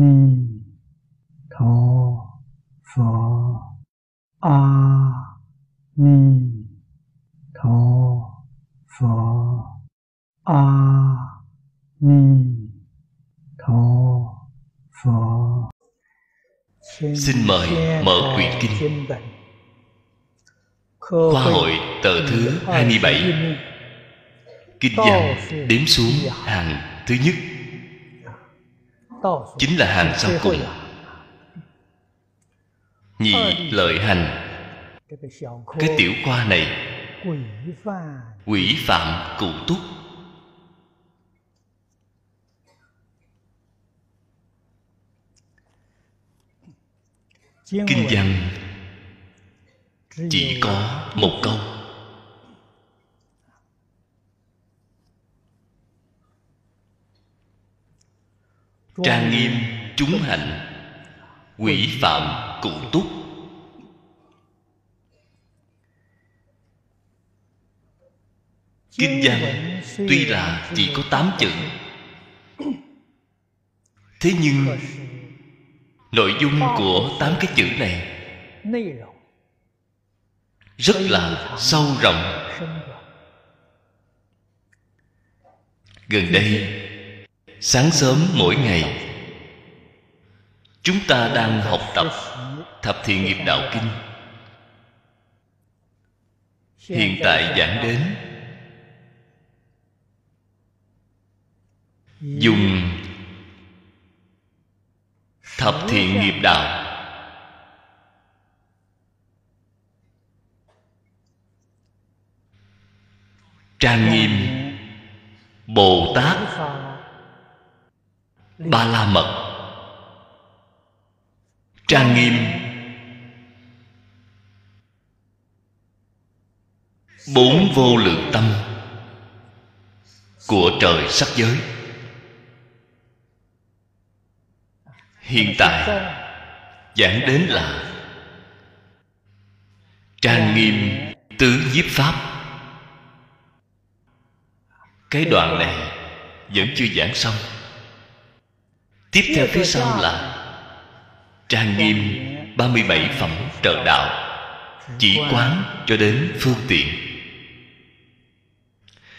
ni tho phở a ni tho phở a ni tho phở Xin mời mở quyển kinh. Khoa hội tờ thứ 27 Kinh văn đếm xuống hàng thứ nhất Chính là hàng sau cùng Nhị lợi hành. Cái tiểu khoa này Quỷ phạm cụ túc. Kinh văn Chỉ có một câu Trang nghiêm chúng hạnh Quỷ. phạm cụ túc. Kinh văn tuy là chỉ có tám chữ. Thế nhưng Nội dung của tám cái chữ này Rất là sâu rộng. Gần đây Sáng sớm mỗi ngày, Chúng ta đang học tập Thập thiện nghiệp đạo kinh. Hiện tại giảng đến, Dùng Thập thiện nghiệp đạo. Trang nghiêm, Bồ Tát Ba La Mật. Trang nghiêm. Bốn vô lượng tâm Của trời sắc giới. Hiện tại, Giảng đến là Trang nghiêm tứ nhiếp pháp. Cái đoạn này Vẫn chưa giảng xong. Tiếp theo phía sau là Trang nghiêm 37 phẩm trợ đạo Chỉ quán cho đến phương tiện.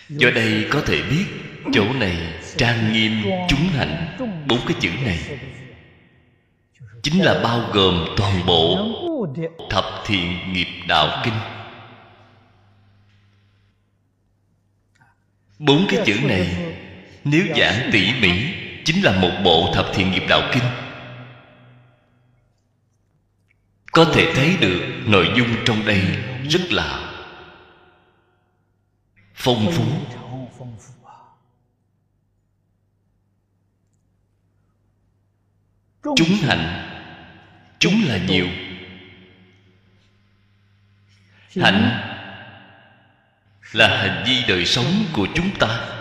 Do đây có thể biết Chỗ này trang nghiêm chúng hạnh Bốn cái chữ này. Chính là bao gồm toàn bộ Thập thiện nghiệp đạo kinh. Bốn cái chữ này Nếu giảng tỉ mỉ Chính là một bộ thập thiện nghiệp đạo kinh. Có thể thấy được nội dung trong đây rất là Phong phú. Chúng hạnh Chúng là nhiều. Hạnh Là hành vi đời sống của chúng ta.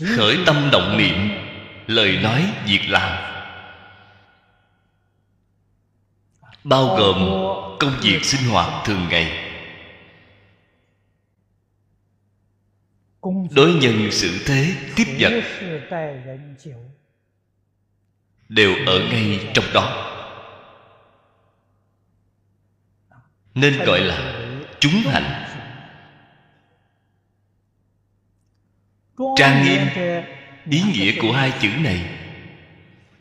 Khởi tâm động niệm Lời nói, việc làm. Bao gồm công việc sinh hoạt thường ngày. Đối nhân xử thế tiếp vật Đều ở ngay trong đó. Nên gọi là chúng hạnh Trang nghiêm Ý nghĩa của hai chữ này.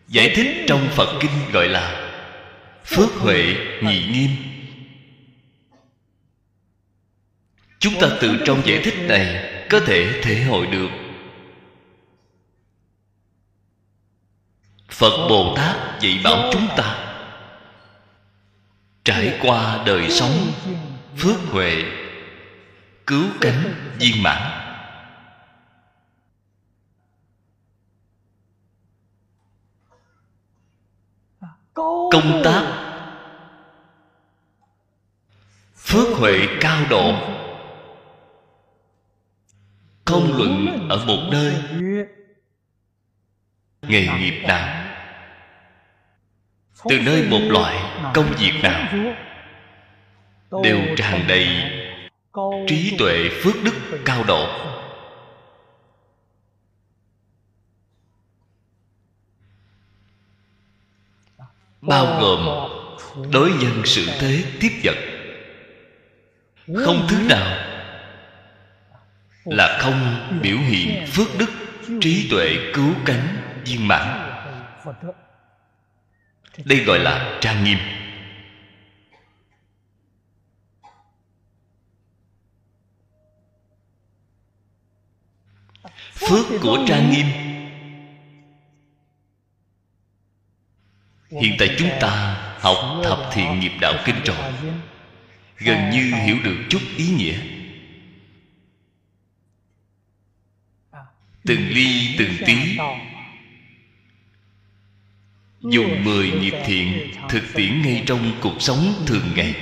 Giải thích trong Phật Kinh gọi là Phước Huệ Nhị Nghiêm. Chúng ta từ trong giải thích này Có thể thể hội được. Phật Bồ Tát dạy bảo chúng ta Trải qua đời sống Phước Huệ Cứu cánh viên mãn công tác phước huệ cao độ. Không luận ở một nơi. Nghề nghiệp nào? Từ nơi một loại công việc nào? Đều tràn đầy trí tuệ phước đức cao độ. Bao gồm đối nhân sự thế tiếp vật. Không thứ nào là không biểu hiện phước đức trí tuệ cứu cánh viên mãn. Đây gọi là trang nghiêm. Phước của trang nghiêm hiện tại chúng ta học thập thiện nghiệp đạo kinh rồi. Gần như hiểu được chút ý nghĩa. Từng ly, từng tí. Dùng mười nghiệp thiện thực tiễn ngay trong cuộc sống thường ngày.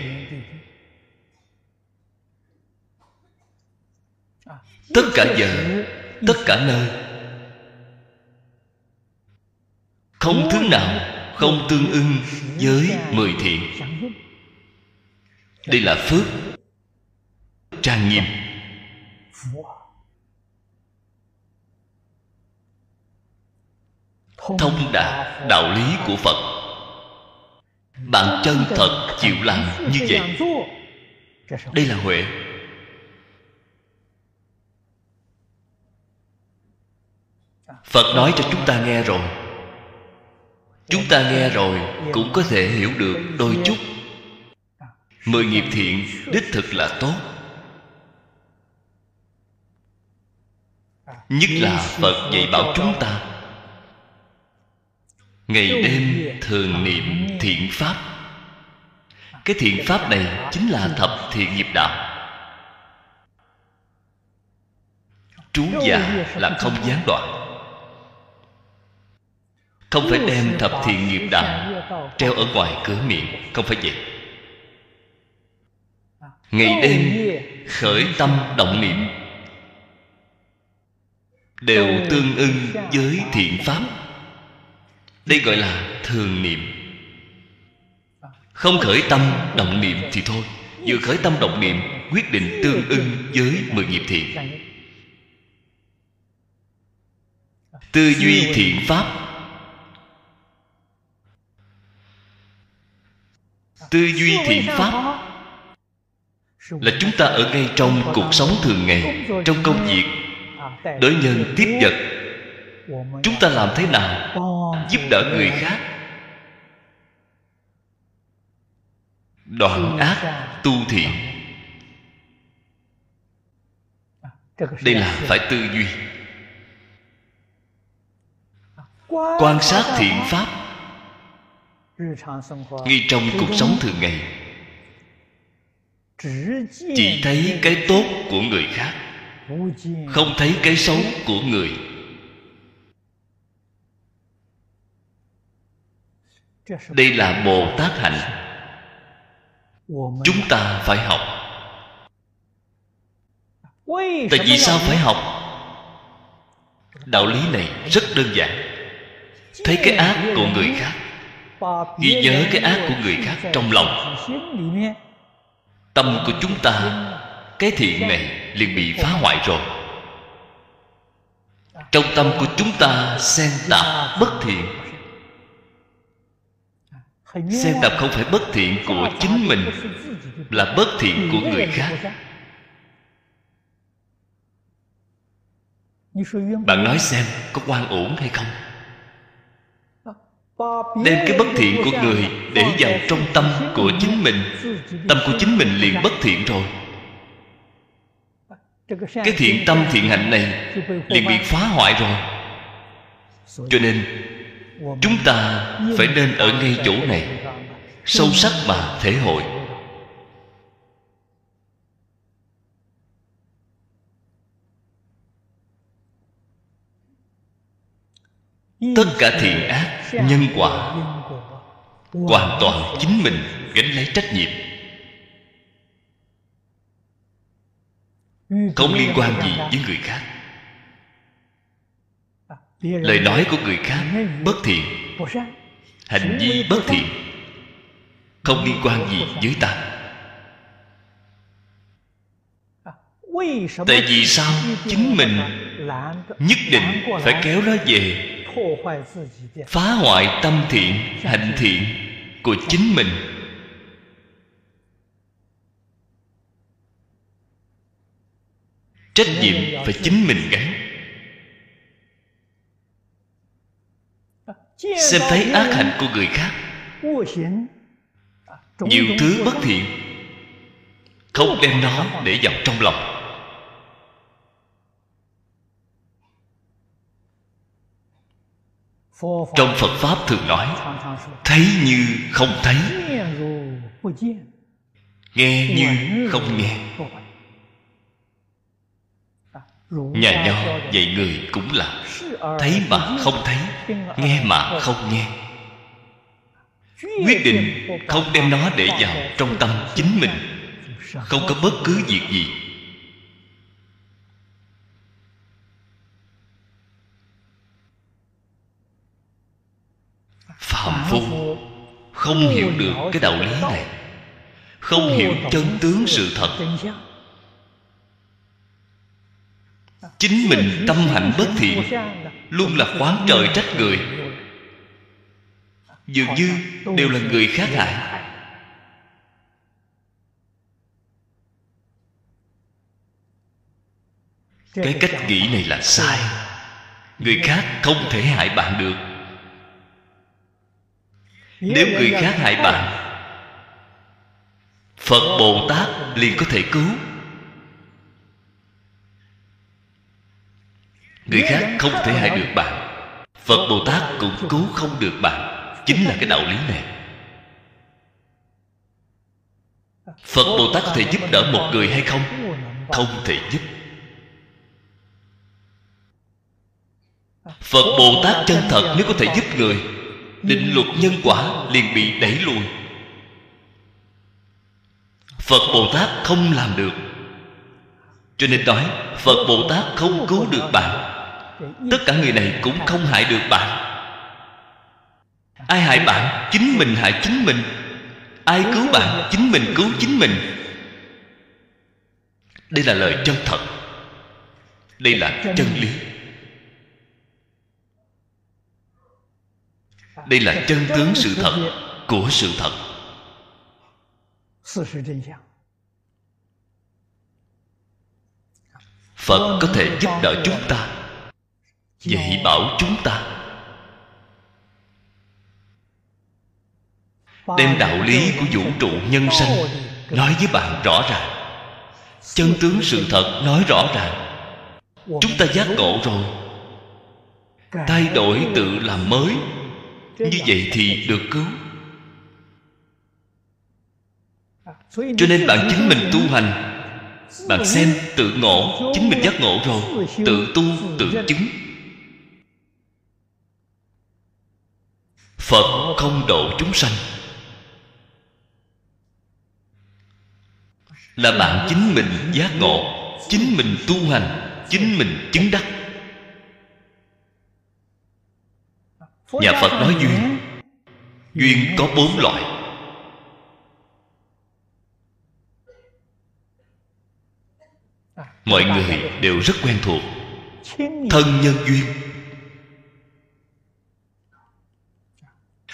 Tất cả giờ, tất cả nơi. Không thứ nào không tương ưng với mười thiện. Đây là phước trang nghiêm. Thông đạt đạo lý của phật. Bạn chân thật chịu làm như vậy. Đây là huệ. Phật nói cho chúng ta nghe rồi chúng ta nghe rồi cũng có thể hiểu được đôi chút. Mười nghiệp thiện, đích thực là tốt. Nhất là phật dạy bảo chúng ta, ngày đêm thường niệm thiện pháp. Cái thiện pháp này chính là thập thiện nghiệp đạo. Trú già là không gián đoạn không phải đem thập thiện nghiệp đạo treo ở ngoài cửa miệng. Không phải vậy. Ngày đêm khởi tâm động niệm đều tương ưng với thiện pháp. Đây gọi là thường niệm. Không khởi tâm động niệm thì thôi. Vừa khởi tâm động niệm quyết định tương ưng với mười nghiệp thiện. Tư duy thiện pháp tư duy thiện pháp. Là chúng ta ở ngay trong cuộc sống thường ngày, trong công việc, đối nhân tiếp vật. Chúng ta làm thế nào giúp đỡ người khác? Đoạn ác tu thiện đây là phải tư duy. Quan sát thiện pháp ngay trong cuộc sống thường ngày chỉ thấy cái tốt của người khác không thấy cái xấu của người。đây là bồ tát hạnh。chúng ta phải học。Tại vì sao phải học đạo lý này rất đơn giản。Thấy cái ác của người khác ghi nhớ cái ác của người khác trong lòng. tâm của chúng ta cái thiện này liền bị phá hoại rồi. Trong tâm của chúng ta xen tạp bất thiện. Xen tạp không phải bất thiện của chính mình là bất thiện của người khác. Bạn nói xem có quan ổn hay không đem cái bất thiện của người để vào trong tâm của chính mình. Tâm của chính mình liền bất thiện rồi. Cái thiện tâm, thiện hạnh này liền bị phá hoại rồi. Cho nên, chúng ta phải nên ở ngay chỗ này, sâu sắc mà thể hội. Tất cả thiện ác, nhân quả, hoàn toàn chính mình, gánh lấy trách nhiệm. Không liên quan gì với người khác. Lời nói của người khác bất thiện, hành vi bất thiện, không liên quan gì với ta. Tại vì sao chính mình nhất định phải kéo nó về phá hoại tâm thiện hạnh thiện của chính mình. Trách nhiệm phải chính mình gánh xem thấy ác hạnh của người khác. nhiều thứ bất thiện. Không đem nó để vào trong lòng trong phật pháp thường nói, thấy như không thấy. Nghe như không nghe. Nhà nho dạy người cũng là, thấy mà không thấy, nghe mà không nghe. Quyết định không đem nó để vào trong tâm chính mình. Không có bất cứ việc gì phạm phu không hiểu được cái đạo lý này. Không hiểu chân tướng sự thật. Chính mình tâm hạnh bất thiện, luôn là khoáng trời trách người. Dường như đều là người khác hại. Cái cách nghĩ này là sai. Người khác không thể hại bạn được nếu người khác hại bạn, phật bồ tát liền có thể cứu. Người khác không thể hại được bạn, phật bồ tát cũng cứu không được bạn. Chính là cái đạo lý này. Phật bồ tát có thể giúp đỡ một người hay không? Không thể giúp. Phật bồ tát chân thật nếu có thể giúp người định luật nhân quả liền bị đẩy lùi. Phật bồ tát không làm được. Cho nên nói, phật bồ tát không cứu được bạn. Tất cả người này cũng không hại được bạn. Ai hại bạn, chính mình hại chính mình. Ai cứu bạn, chính mình cứu chính mình. Đây là lời chân thật. Đây là chân lý. Đây là chân tướng sự thật của sự thật. phật có thể giúp đỡ chúng ta dạy bảo chúng ta. Đem đạo lý của vũ trụ nhân sanh nói với bạn rõ ràng. Chân tướng sự thật nói rõ ràng. Chúng ta giác ngộ rồi. Thay đổi tự làm mới như vậy thì được cứu. Cho nên bạn chính mình tu hành. Bạn xem tự ngộ chính mình giác ngộ rồi. tự tu tự chứng. Phật không độ chúng sanh. Là bạn chính mình giác ngộ chính mình tu hành chính mình chứng đắc nhà phật nói duyên. duyên có bốn loại. Mọi người đều rất quen thuộc. Thân nhân duyên.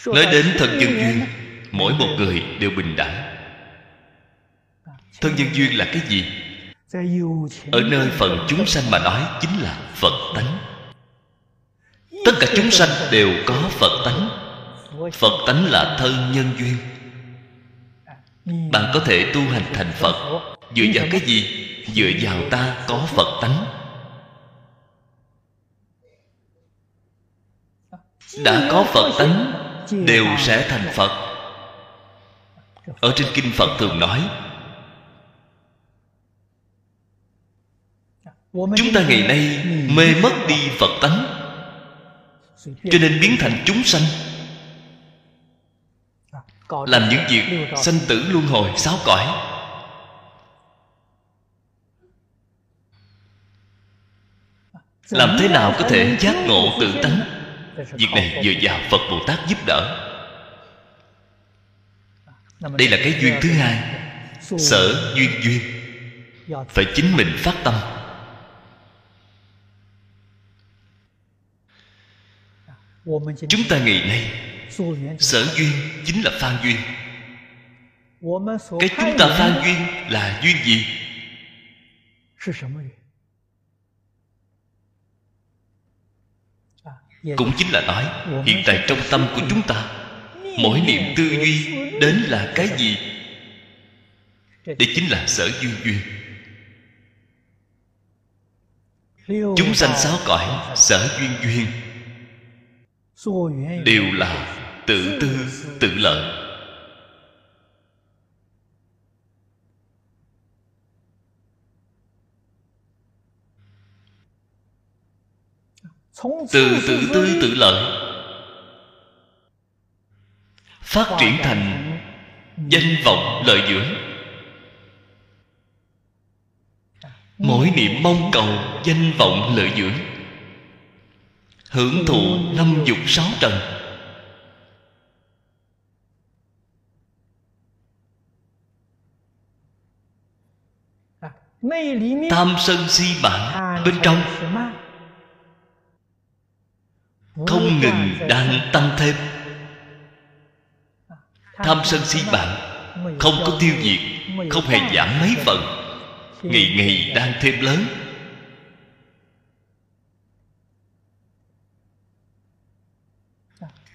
Nói đến thân nhân duyên mỗi một người đều bình đẳng. Thân nhân duyên là cái gì? Ở nơi phần chúng sanh mà nói chính là phật tánh tất cả chúng sanh đều có phật tánh. Phật tánh là thân nhân duyên. Bạn có thể tu hành thành phật. Dựa vào cái gì? Dựa vào ta có phật tánh. Đã có phật tánh, đều sẽ thành phật. Ở trên kinh phật thường nói, chúng ta ngày nay mê mất đi phật tánh cho nên biến thành chúng sanh. Làm những việc sanh tử luân hồi sáu cõi. Làm thế nào có thể giác ngộ tự tánh? Việc này dựa vào phật bồ tát giúp đỡ. Đây là cái duyên thứ hai. Sở duyên duyên. Phải chính mình phát tâm. Chúng ta ngày nay sở duyên chính là phan duyên. Cái chúng ta phan duyên là duyên gì? cũng chính là nói hiện tại trong tâm của chúng ta mỗi niệm tư duy đến là cái gì? đây chính là sở duyên duyên. chúng sanh sáu cõi sở duyên duyên đều là tự tư tự lợi. Từ tự tư tự lợi. Phát triển thành danh vọng lợi dưỡng. Mỗi niệm mong cầu danh vọng lợi dưỡng hưởng thụ năm dục sáu trần. Tam sân si bản bên trong. Không ngừng đang tăng thêm. Tham sân si bạn không có tiêu diệt, không hề giảm mấy phần. Ngày ngày đang thêm lớn.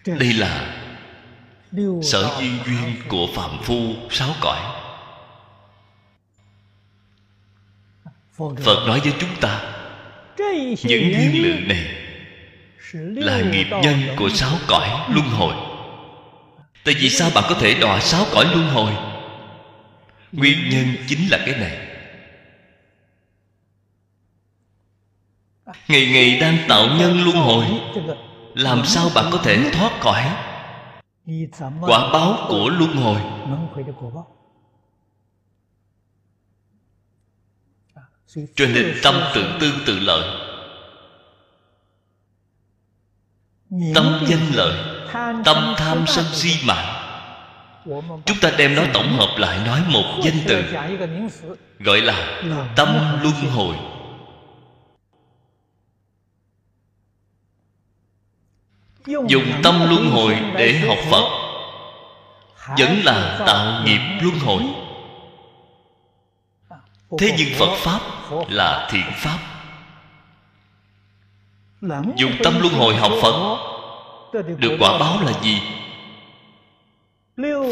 Đây là sở duyên duyên của phạm phu sáu cõi. Phật nói với chúng ta những duyên lự này là nghiệp nhân của sáu cõi luân hồi. Tại vì sao bạn có thể đọa sáu cõi luân hồi? Nguyên nhân chính là cái này. Ngày ngày đang tạo nhân luân hồi làm sao bạn có thể thoát khỏi quả báo của luân hồi? cho nên tâm tự tư tự lợi. Tâm danh lợi tâm tham sân si mạng chúng ta đem nó tổng hợp lại nói một danh từ. gọi là tâm luân hồi dùng tâm luân hồi để học phật. Vẫn là tạo nghiệp luân hồi. Thế nhưng phật pháp là thiện pháp. Dùng tâm luân hồi học phật, được quả báo là gì?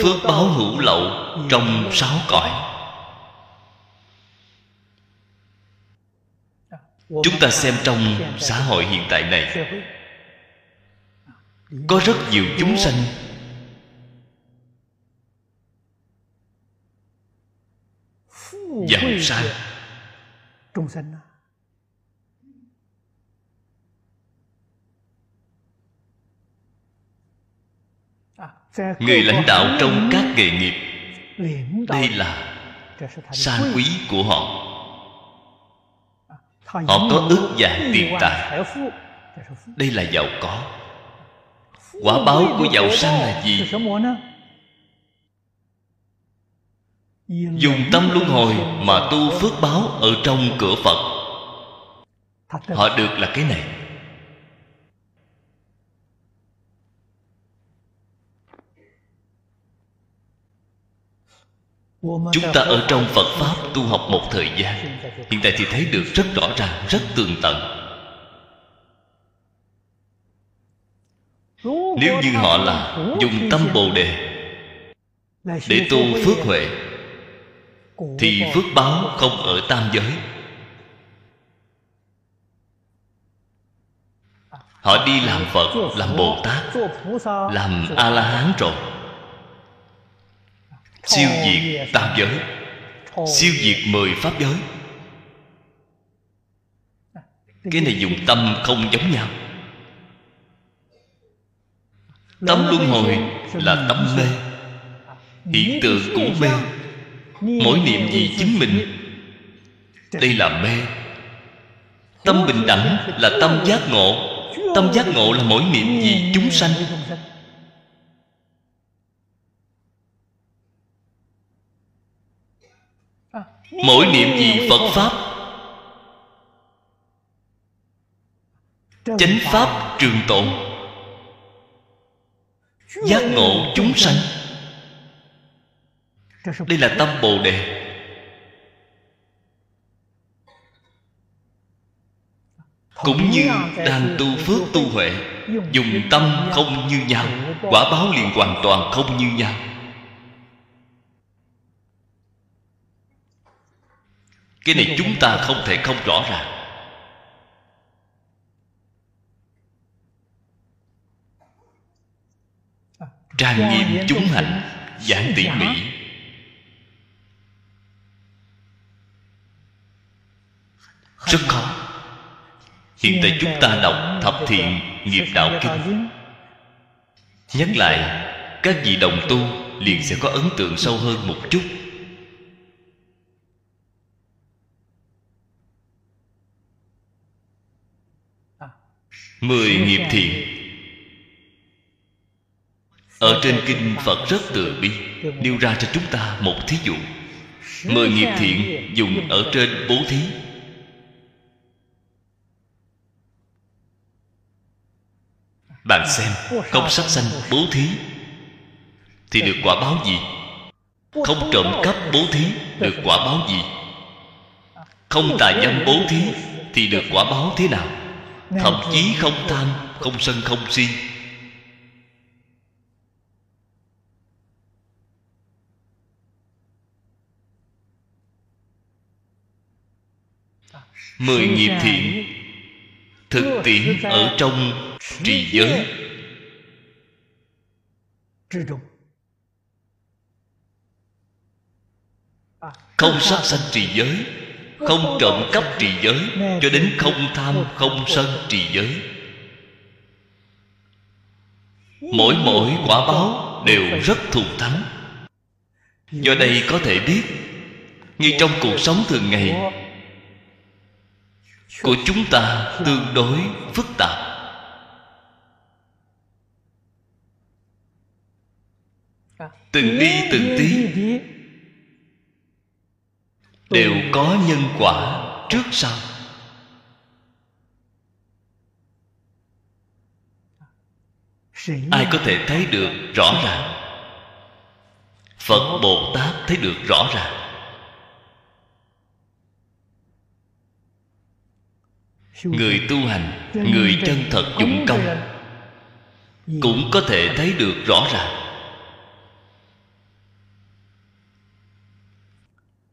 Phước báo hữu lậu trong sáu cõi. Chúng ta xem trong xã hội hiện tại này có rất nhiều chúng sanh. Giàu sang. Người lãnh đạo trong các nghề nghiệp. đây là sang quý của họ. Họ có ước vạn tiền tài. đây là giàu có quả báo của giàu sang là gì? Dùng tâm luân hồi mà tu phước báo ở trong cửa phật. Họ được là cái này. Chúng ta ở trong phật pháp tu học một thời gian. Hiện tại thì thấy được rất rõ ràng rất tường tận nếu như họ là dùng tâm bồ đề để tu phước huệ, thì phước báo không ở tam giới. Họ đi làm phật, làm bồ tát, làm a la hán rồi. Siêu diệt tam giới, siêu diệt mười pháp giới. Cái này dùng tâm không giống nhau tâm luân hồi là tâm mê. Hiện tượng của mê. mỗi niệm gì chính mình đây là mê. Tâm bình đẳng là tâm giác ngộ. Tâm giác ngộ là mỗi niệm gì chúng sanh. mỗi niệm gì phật pháp? Chánh pháp trường tồn giác ngộ chúng sanh. Đây là tâm bồ đề. Cũng như đang tu phước tu huệ, dùng tâm không như nhau, quả báo liền hoàn toàn không như nhau. Cái này chúng ta không thể không rõ ràng. Trang nghiêm chúng hạnh giảng tỉ mỉ. Rất khó. hiện tại chúng ta đọc thập thiện nghiệp đạo kinh. nhắc lại các vị đồng tu liền sẽ có ấn tượng sâu hơn một chút. Mười nghiệp thiện ở trên kinh phật rất từ bi, nêu ra cho chúng ta một thí dụ. Mười nghiệp thiện dùng ở trên bố thí. Bạn xem, không sát sanh bố thí thì được quả báo gì? Không trộm cắp bố thí được quả báo gì? Không tà dâm bố thí thì được quả báo thế nào? Thậm chí không tham không sân không si. Mười nghiệp thiện thực tiễn ở trong trì giới. Không sát sanh trì giới không trộm cắp trì giới cho đến không tham không sân trì giới. Mỗi mỗi quả báo đều rất thù thắng. Do đây có thể biết như trong cuộc sống thường ngày của chúng ta tương đối phức tạp. Từng đi từng tí đều có nhân quả trước sau. Ai có thể thấy được rõ ràng? Phật bồ tát thấy được rõ ràng. Người tu hành, người chân thật dụng công, cũng có thể thấy được rõ ràng.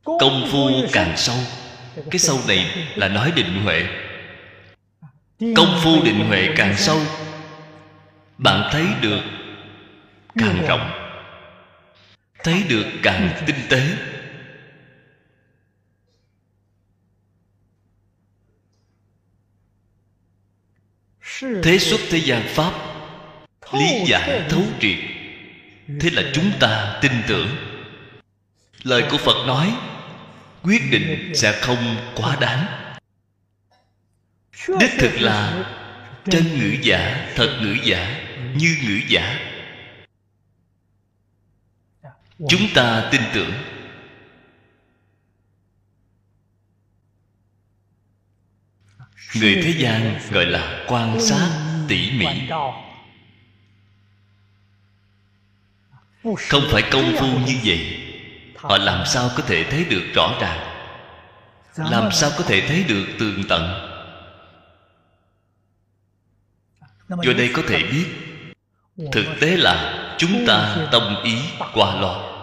Công phu càng sâu, cái sâu này là nói định huệ. Công phu định huệ càng sâu, bạn thấy được càng rộng, thấy được càng tinh tế. Thế xuất thế gian pháp lý giải thấu triệt. Thế là chúng ta tin tưởng. Lời của phật nói quyết định sẽ không quá đáng. Đích thực là chân ngữ giả thật ngữ giả như ngữ giả. Chúng ta tin tưởng người thế gian gọi là quan sát tỉ mỉ. Không phải công phu như vậy. Họ làm sao có thể thấy được rõ ràng? Làm sao có thể thấy được tường tận? Do đây có thể biết. Thực tế là chúng ta tâm ý qua loa.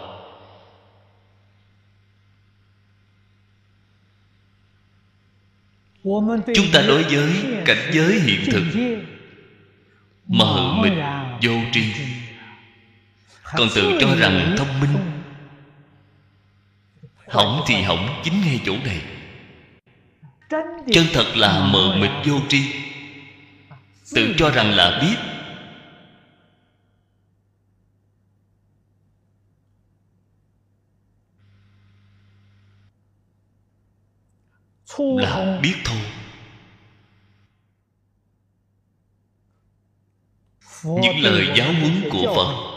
Chúng ta đối với cảnh giới hiện thực. Mờ mịt vô tri. Còn tự cho rằng thông minh. Hỏng thì hỏng chính ngay chỗ này. Chân thật là mờ mịt vô tri. Tự cho rằng là biết là biết thôi. Những lời giáo huấn của phật.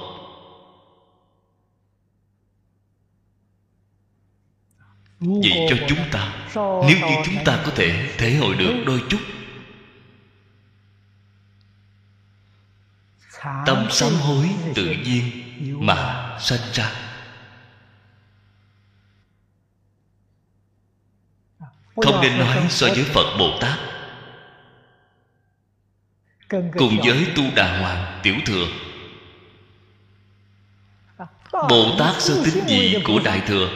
vậy cho chúng ta. nếu như chúng ta có thể thể hội được đôi chút. Tâm sám hối tự nhiên mà sanh ra không nên nói so với phật bồ tát. Cùng với tu đà hoàng tiểu thừa. Bồ tát sơ tính gì của đại thừa?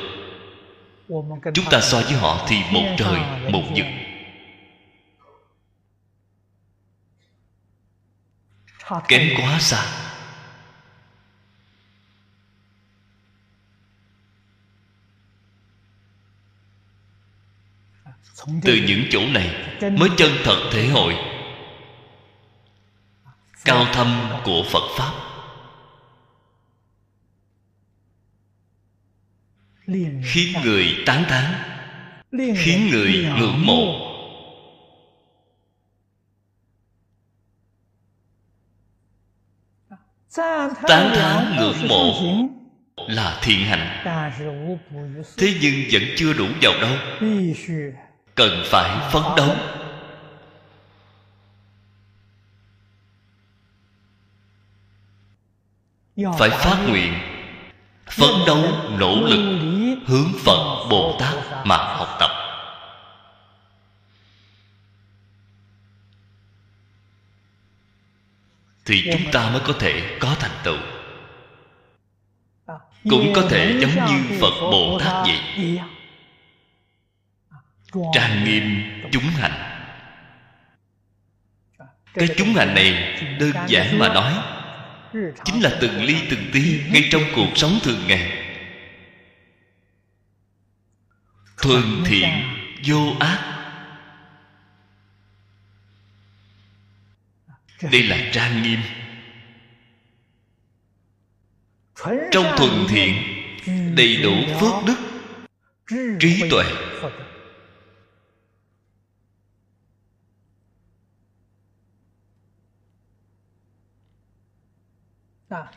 Chúng ta so với họ thì một trời một vực kém quá xa từ những chỗ này mới chân thật thể hội. Cao thâm của phật pháp. Khiến người tán thán khiến người ngưỡng mộ. Tán thán ngưỡng mộ là thiện hạnh. Thế nhưng vẫn chưa đủ vào đâu cần phải phấn đấu. Phải phát nguyện, phấn đấu, nỗ lực, hướng phật bồ tát mà học tập. Thì chúng ta mới có thể có thành tựu. Cũng có thể giống như phật bồ tát vậy trang nghiêm chúng hạnh, cái chúng hạnh này đơn giản mà nói chính là từng ly từng tí ngay trong cuộc sống thường ngày. Thuần thiện vô ác. Đây là trang nghiêm. Trong thuần thiện đầy đủ phước đức trí tuệ.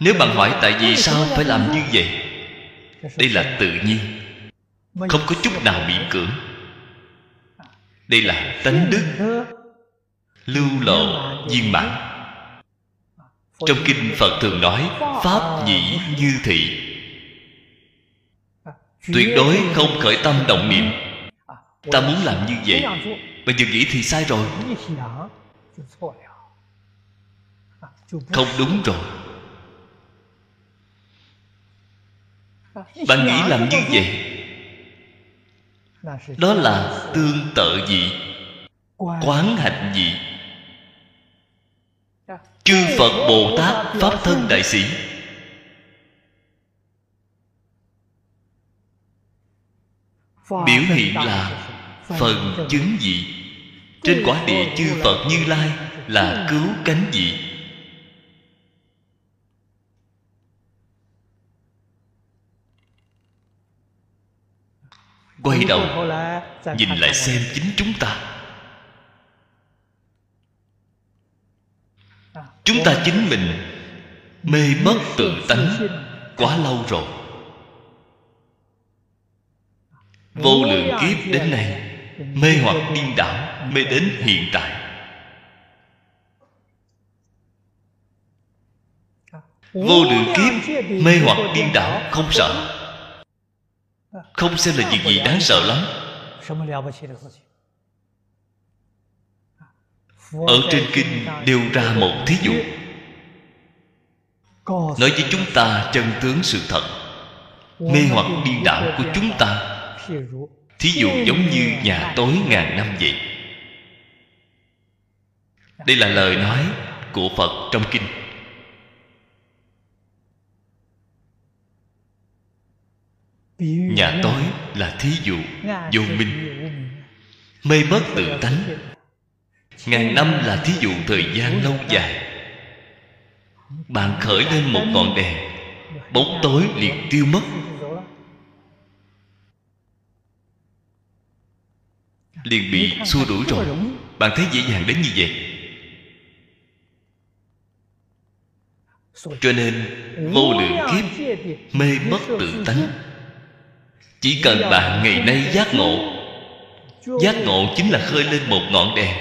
Nếu bạn hỏi tại vì sao phải làm như vậy đây là tự nhiên. Không có chút nào miễn cưỡng. đây là tánh đức lưu lộ viên mãn. trong kinh phật thường nói pháp nhĩ như thị. Tuyệt đối không khởi tâm động niệm. ta muốn làm như vậy. Mà vừa nghĩ thì sai rồi. Không đúng rồi bạn nghĩ làm như vậy? Đó là tương tự gì quán hạnh gì chư phật bồ tát pháp thân đại sĩ. Biểu hiện là phần chứng dị trên quả địa chư phật như lai là cứu cánh dị quay đầu nhìn lại xem chính chúng ta. Chúng ta chính mình mê mất tự tánh quá lâu rồi. Vô lượng kiếp đến nay mê hoặc điên đảo mê đến hiện tại. Vô lượng kiếp mê hoặc điên đảo không sợ không xem là việc gì đáng sợ lắm. Ở trên kinh nêu ra một thí dụ. Nói với chúng ta chân tướng sự thật. Mê hoặc điên đảo của chúng ta. Thí dụ giống như nhà tối ngàn năm vậy. Đây là lời nói của phật trong kinh. Nhà tối là thí dụ vô minh. mê mất tự tánh. ngàn năm là thí dụ thời gian lâu dài. bạn khởi lên một ngọn đèn. bóng tối liền tiêu mất. liền bị xua đuổi rồi. bạn thấy dễ dàng đến như vậy. Cho nên vô lượng kiếp mê mất tự tánh chỉ cần bạn ngày nay giác ngộ. Giác ngộ chính là khơi lên một ngọn đèn.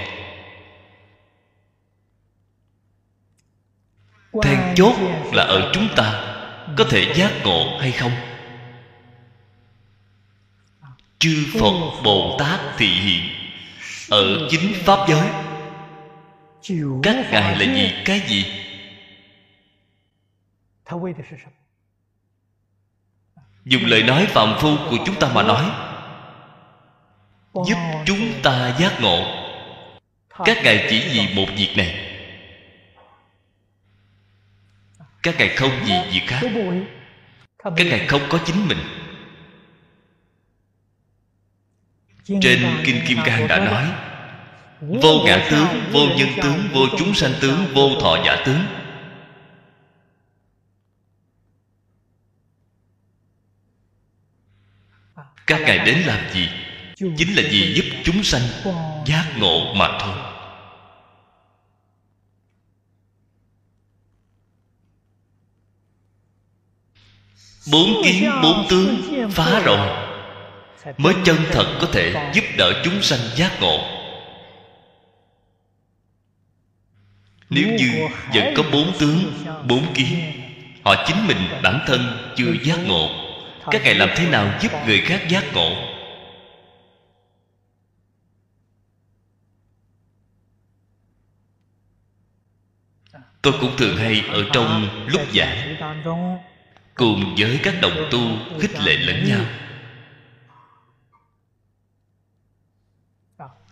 Then chốt là ở chúng ta, có thể giác ngộ hay không? Chư phật bồ tát thị hiện, ở chính pháp giới. Các ngài là gì? Cái gì? Dùng lời nói phạm phu của chúng ta mà nói. Giúp chúng ta giác ngộ. Các ngài chỉ vì một việc này. Các ngài không vì việc khác. Các ngài không có chính mình. Trên kinh kim cang đã nói vô ngã tướng vô nhân tướng vô chúng sanh tướng vô thọ giả tướng các ngài đến làm gì? Chính là vì giúp chúng sanh giác ngộ mà thôi. Bốn kiến, bốn tướng phá rồi. Mới chân thật có thể giúp đỡ chúng sanh giác ngộ. Nếu như vẫn có bốn tướng, bốn kiến, họ chính mình bản thân chưa giác ngộ các ngài làm thế nào giúp người khác giác ngộ? Tôi cũng thường hay ở trong lúc giảng cùng với các đồng tu khích lệ lẫn nhau.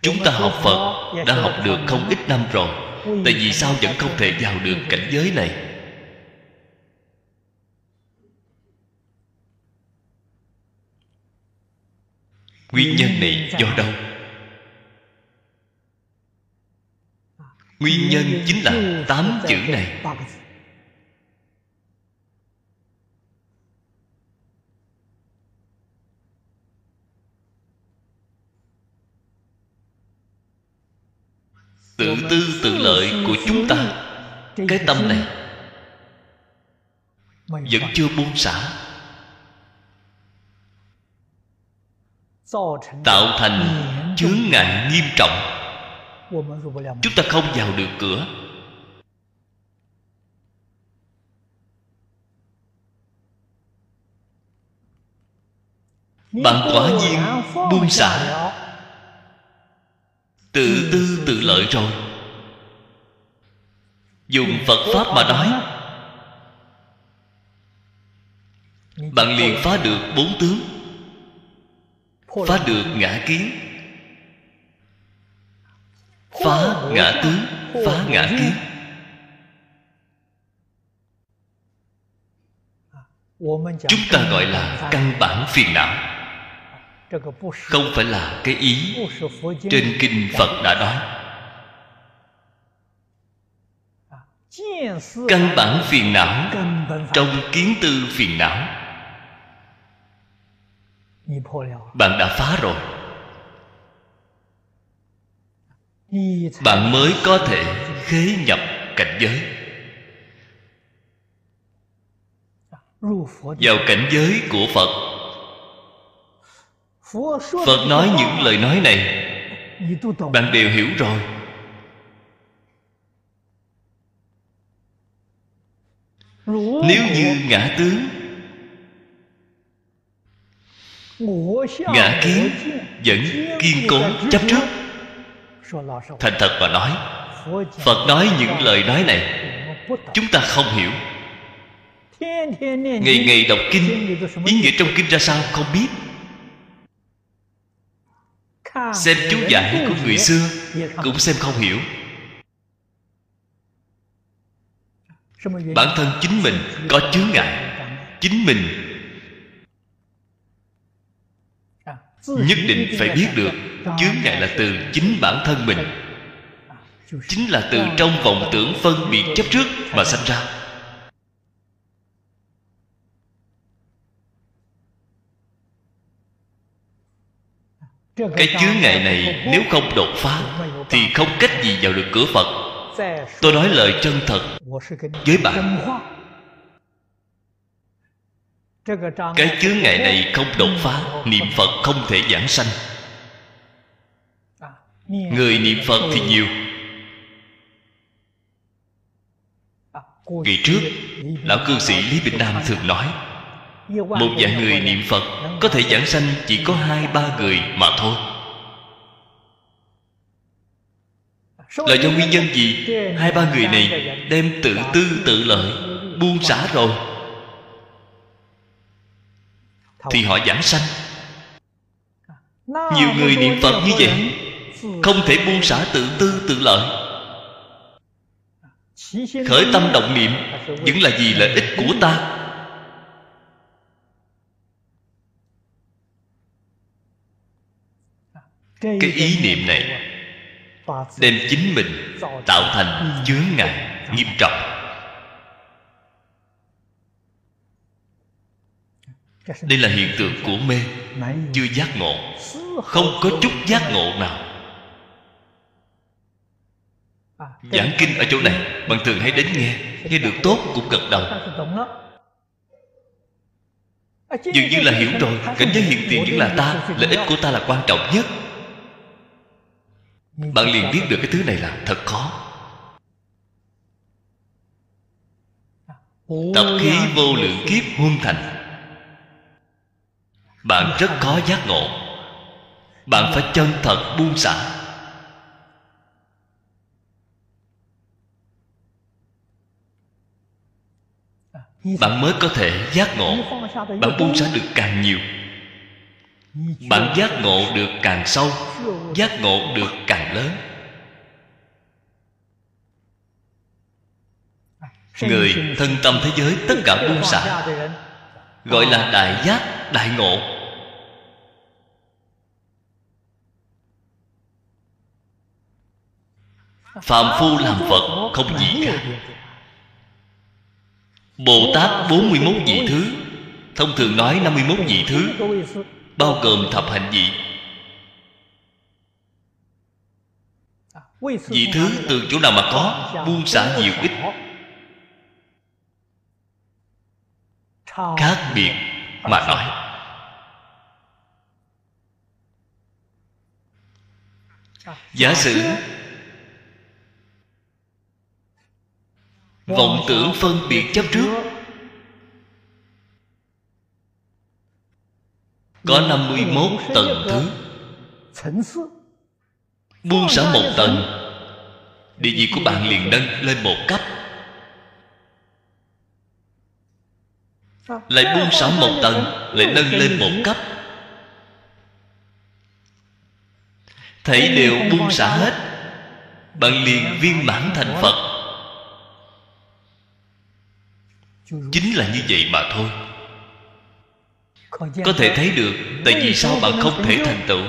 Chúng ta học phật đã học được không ít năm rồi tại vì sao vẫn không thể vào được cảnh giới này nguyên nhân này do đâu? Nguyên nhân chính là tám chữ này. Tự tư tự lợi của chúng ta. Cái tâm này vẫn chưa buông xả tạo thành chướng ngại nghiêm trọng. Chúng ta không vào được cửa. Bạn quả nhiên buông xả. Tự tư tự lợi rồi. Dùng phật pháp mà nói, bạn liền phá được bốn tướng phá được ngã kiến. Phá ngã tướng phá ngã kiến. Chúng ta gọi là căn bản phiền não. Không phải là cái ý trên kinh phật đã nói. Căn bản phiền não trong kiến tư phiền não bạn đã phá rồi. Bạn mới có thể khế nhập cảnh giới. Vào cảnh giới của phật. Phật nói những lời nói này. Bạn đều hiểu rồi. Nếu như ngã tướng ngã kiến vẫn kiên cố chấp trước. Thành thật mà nói, phật nói những lời nói này, chúng ta không hiểu. Ngày ngày đọc kinh, ý nghĩa trong kinh ra sao không biết. Xem chú giải của người xưa cũng xem không hiểu. Bản thân chính mình có chướng ngại, chính mình nhất định phải biết được, chướng ngại là từ chính bản thân mình. Chính là từ trong vọng tưởng phân biệt chấp trước mà sanh ra. Cái chướng ngại này nếu không đột phá, thì không cách gì vào được cửa phật. Tôi nói lời chân thật với bạn cái chướng ngại này không đột phá, niệm phật không thể giảng sanh. Người niệm phật thì nhiều. Kỳ trước, Lão cư sĩ Lý Bình Nam thường nói, Một vạn người niệm Phật Có thể giảng sanh chỉ có hai, ba người mà thôi. Là do nguyên nhân gì? Hai, ba người này đem tự tư tự lợi, Buông xả rồi. Thì họ giảng sanh. Nhiều người niệm Phật như vậy Không thể buông xả tự tư tự lợi. Khởi tâm động niệm vẫn là vì lợi ích của ta. Cái ý niệm này đem chính mình tạo thành chướng ngại nghiêm trọng đây là hiện tượng của mê, chưa giác ngộ, không có chút giác ngộ nào. Giảng kinh ở chỗ này, bạn thường hay đến nghe nghe được tốt cũng gật đầu. Dường như là hiểu rồi, cảnh giới hiện tiền vẫn là ta, lợi ích của ta là quan trọng nhất. Bạn liền biết được cái thứ này là thật khó. Tập khí vô lượng kiếp huân thành bạn rất có giác ngộ. Bạn phải chân thật buông xả. Bạn mới có thể giác ngộ. Bạn buông xả được càng nhiều. Bạn giác ngộ được càng sâu, giác ngộ được càng lớn. Người thân tâm thế giới, tất cả buông xả, gọi là đại giác, đại ngộ. Phạm phu làm phật không gì cả. Bồ Tát 41 vị thứ, Thông thường nói 51 vị thứ, Bao gồm thập hành vị. Vị thứ từ chỗ nào mà có, Buông xả nhiều ít. Khác biệt mà nói. Giả sử vọng tưởng phân biệt chấp trước. Có 51 tầng thứ. Buông xả một tầng. Địa vị của bạn liền nâng lên một cấp. Lại buông xả một tầng, lại nâng lên một cấp. Thấy đều buông xả hết. Bạn liền viên mãn thành phật. Chính là như vậy mà thôi. Có thể thấy được, tại vì sao bạn không thể thành tựu?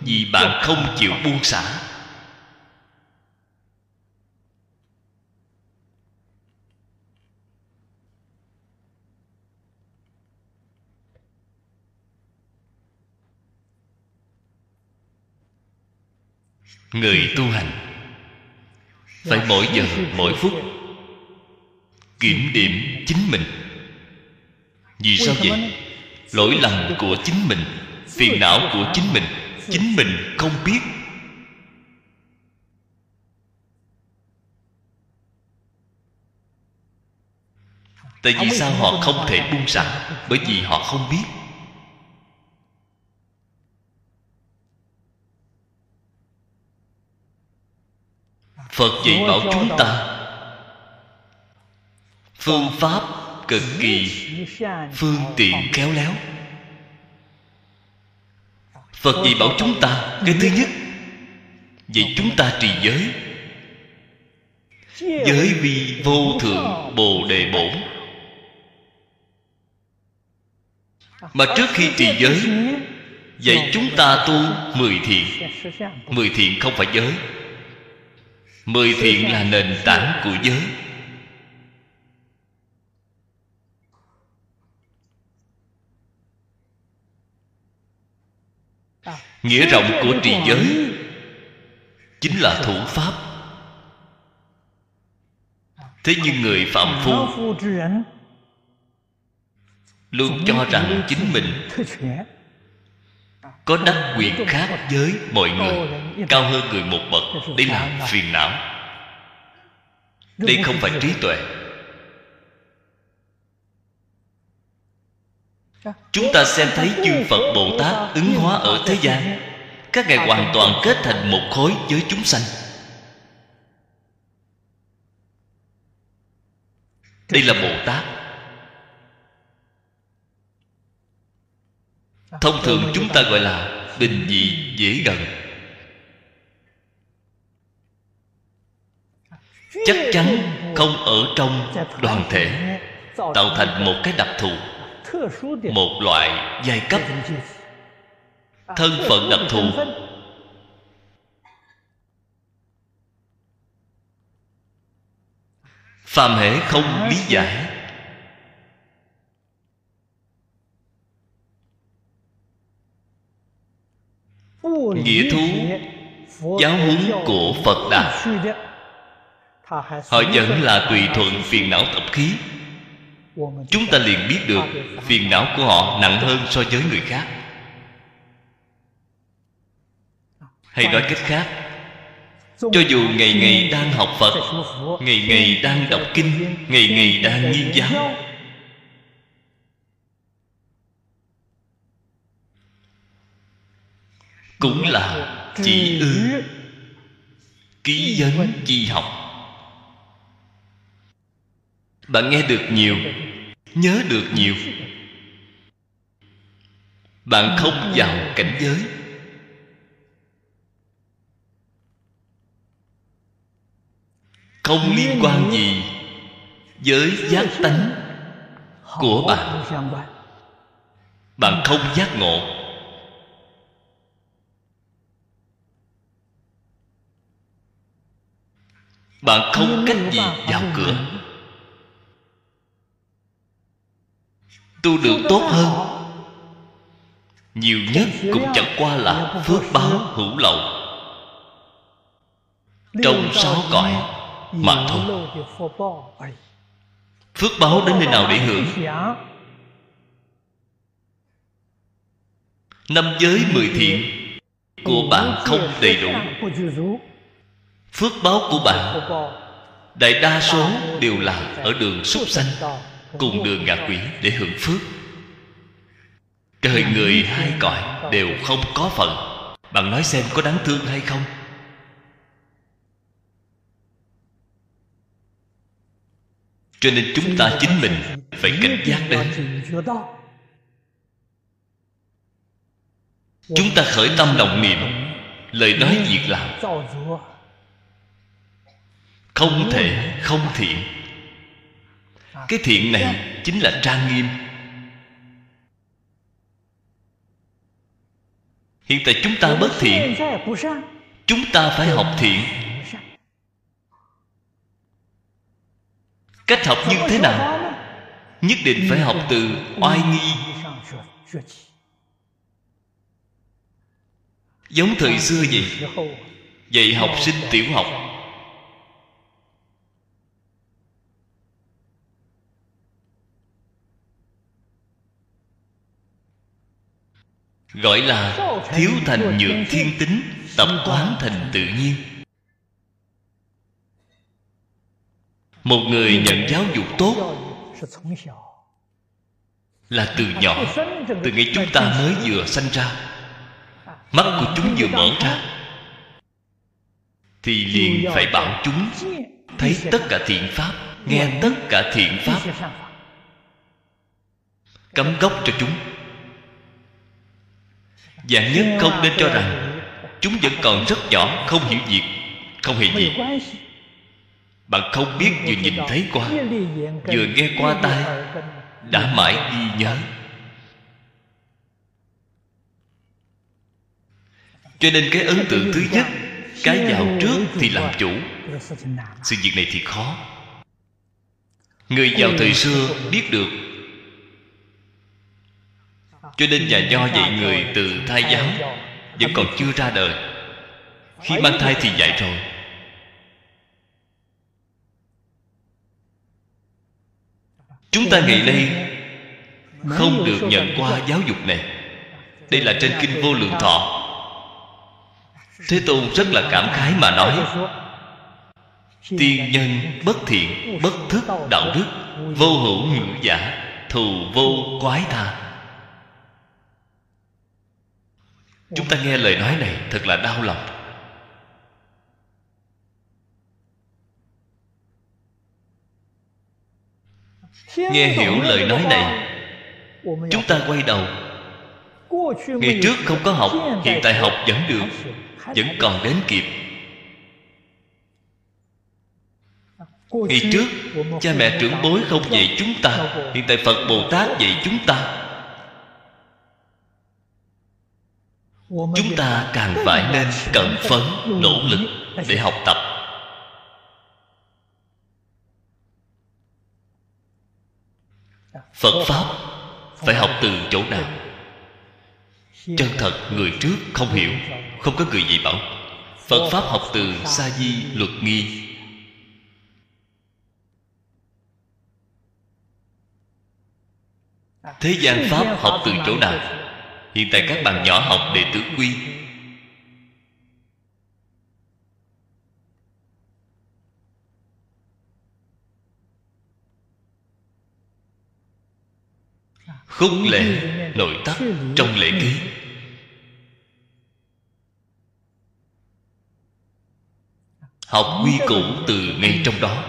Vì bạn không chịu buông xả. Người tu hành, phải mỗi giờ, mỗi phút kiểm điểm chính mình. Vì sao vậy? lỗi lầm của chính mình phiền não của chính mình chính mình không biết. Tại vì sao họ không thể buông xả? Bởi vì họ không biết. Phật dạy bảo chúng ta phương pháp cực kỳ phương tiện khéo léo. Phật gì bảo chúng ta cái thứ nhất vậy chúng ta trì giới. Giới vi vô thượng bồ đề bổn. Mà trước khi trì giới vậy chúng ta tu mười thiện. Mười thiện không phải giới. Mười thiện là nền tảng của giới. Nghĩa rộng của trì giới. Chính là thủ pháp. Thế nhưng người phạm phu luôn cho rằng chính mình có đắc quyền khác với mọi người cao hơn người một bậc đây là phiền não. Đây không phải trí tuệ chúng ta xem thấy chư phật bồ tát ứng hóa ở thế gian. Các ngài hoàn toàn kết thành một khối với chúng sanh. Đây là bồ tát. Thông thường chúng ta gọi là bình dị dễ gần. Chắc chắn không ở trong đoàn thể, tạo thành một cái đặc thù một loại giai cấp. Thân phận đặc thù. Phàm hệ không lý giải. Nghĩa thú, giáo huấn của phật đà. Họ vẫn là tùy thuận phiền não tập khí chúng ta liền biết được phiền não của họ nặng hơn so với người khác. Hay nói cách khác cho dù ngày ngày đang học phật ngày ngày đang đọc kinh ngày ngày đang nghiên giáo cũng là chỉ ư ký vấn chi học. Bạn nghe được nhiều nhớ được nhiều. Bạn không vào cảnh giới. Không liên quan gì với giác tánh của bạn? bạn. Không giác ngộ. Bạn không cách gì vào cửa tu được tốt hơn. Nhiều nhất cũng chẳng qua là phước báo hữu lậu. Trong sáu cõi mà thôi. Phước báo đến nơi nào để hưởng? Năm giới mười thiện của bạn không đầy đủ. Phước báo của bạn, đại đa số đều là ở đường súc sanh cùng đường ngạ quỷ để hưởng phước. Trời người hai cõi đều không có phần. Bạn nói xem có đáng thương hay không? Cho nên chúng ta chính mình phải cảnh giác đến chúng ta khởi tâm đồng niệm, lời nói việc làm. Không thể không thiện cái thiện này chính là trang nghiêm. Hiện tại chúng ta bất thiện. chúng ta phải học thiện. Cách học như thế nào? Nhất định phải học từ oai nghi. Giống thời xưa vậy. Dạy học sinh tiểu học gọi là thiếu thành nhược thiên tính, tập quán thành tự nhiên. Một người nhận giáo dục tốt là từ nhỏ, từ ngày chúng ta mới vừa sanh ra. Mắt của chúng vừa mở ra, thì liền phải bảo chúng thấy tất cả thiện pháp, nghe tất cả thiện pháp, cấm gốc cho chúng. Dạng nhất không nên cho rằng Chúng vẫn còn rất nhỏ, Không hiểu việc, Không hề gì. Bạn không biết vừa nhìn thấy qua, Vừa nghe qua tai, Đã mãi ghi nhớ. Cho nên cái ấn tượng thứ nhất, Cái vào trước thì làm chủ. Sự việc này thì khó. Người giàu thời xưa biết được cho nên nhà nho dạy người từ thai giáo vẫn còn chưa ra đời. Khi mang thai thì dạy rồi. Chúng ta ngày nay không được nhận qua giáo dục này. Đây là trên kinh vô lượng thọ. Thế tôn rất là cảm khái mà nói tiên nhân bất thiện bất thức đạo đức vô hữu ngữ giả thù vô quái tha chúng ta nghe lời nói này thật là đau lòng. Nghe hiểu lời nói này, chúng ta quay đầu. Ngày trước không có học, hiện tại học vẫn được, vẫn còn đến kịp. Ngày trước, cha mẹ trưởng bối không dạy chúng ta, hiện tại phật bồ tát dạy chúng ta. Chúng ta càng phải nên cần phấn nỗ lực để học tập. Phật pháp phải học từ chỗ nào? Chân thật người trước không hiểu không có người gì bảo. Phật pháp học từ sa di luật nghi. Thế gian pháp học từ chỗ nào hiện tại các bạn nhỏ học đệ tử quy. Khúc lễ nội tắc trong lễ ký? Học quy củ từ ngay trong đó.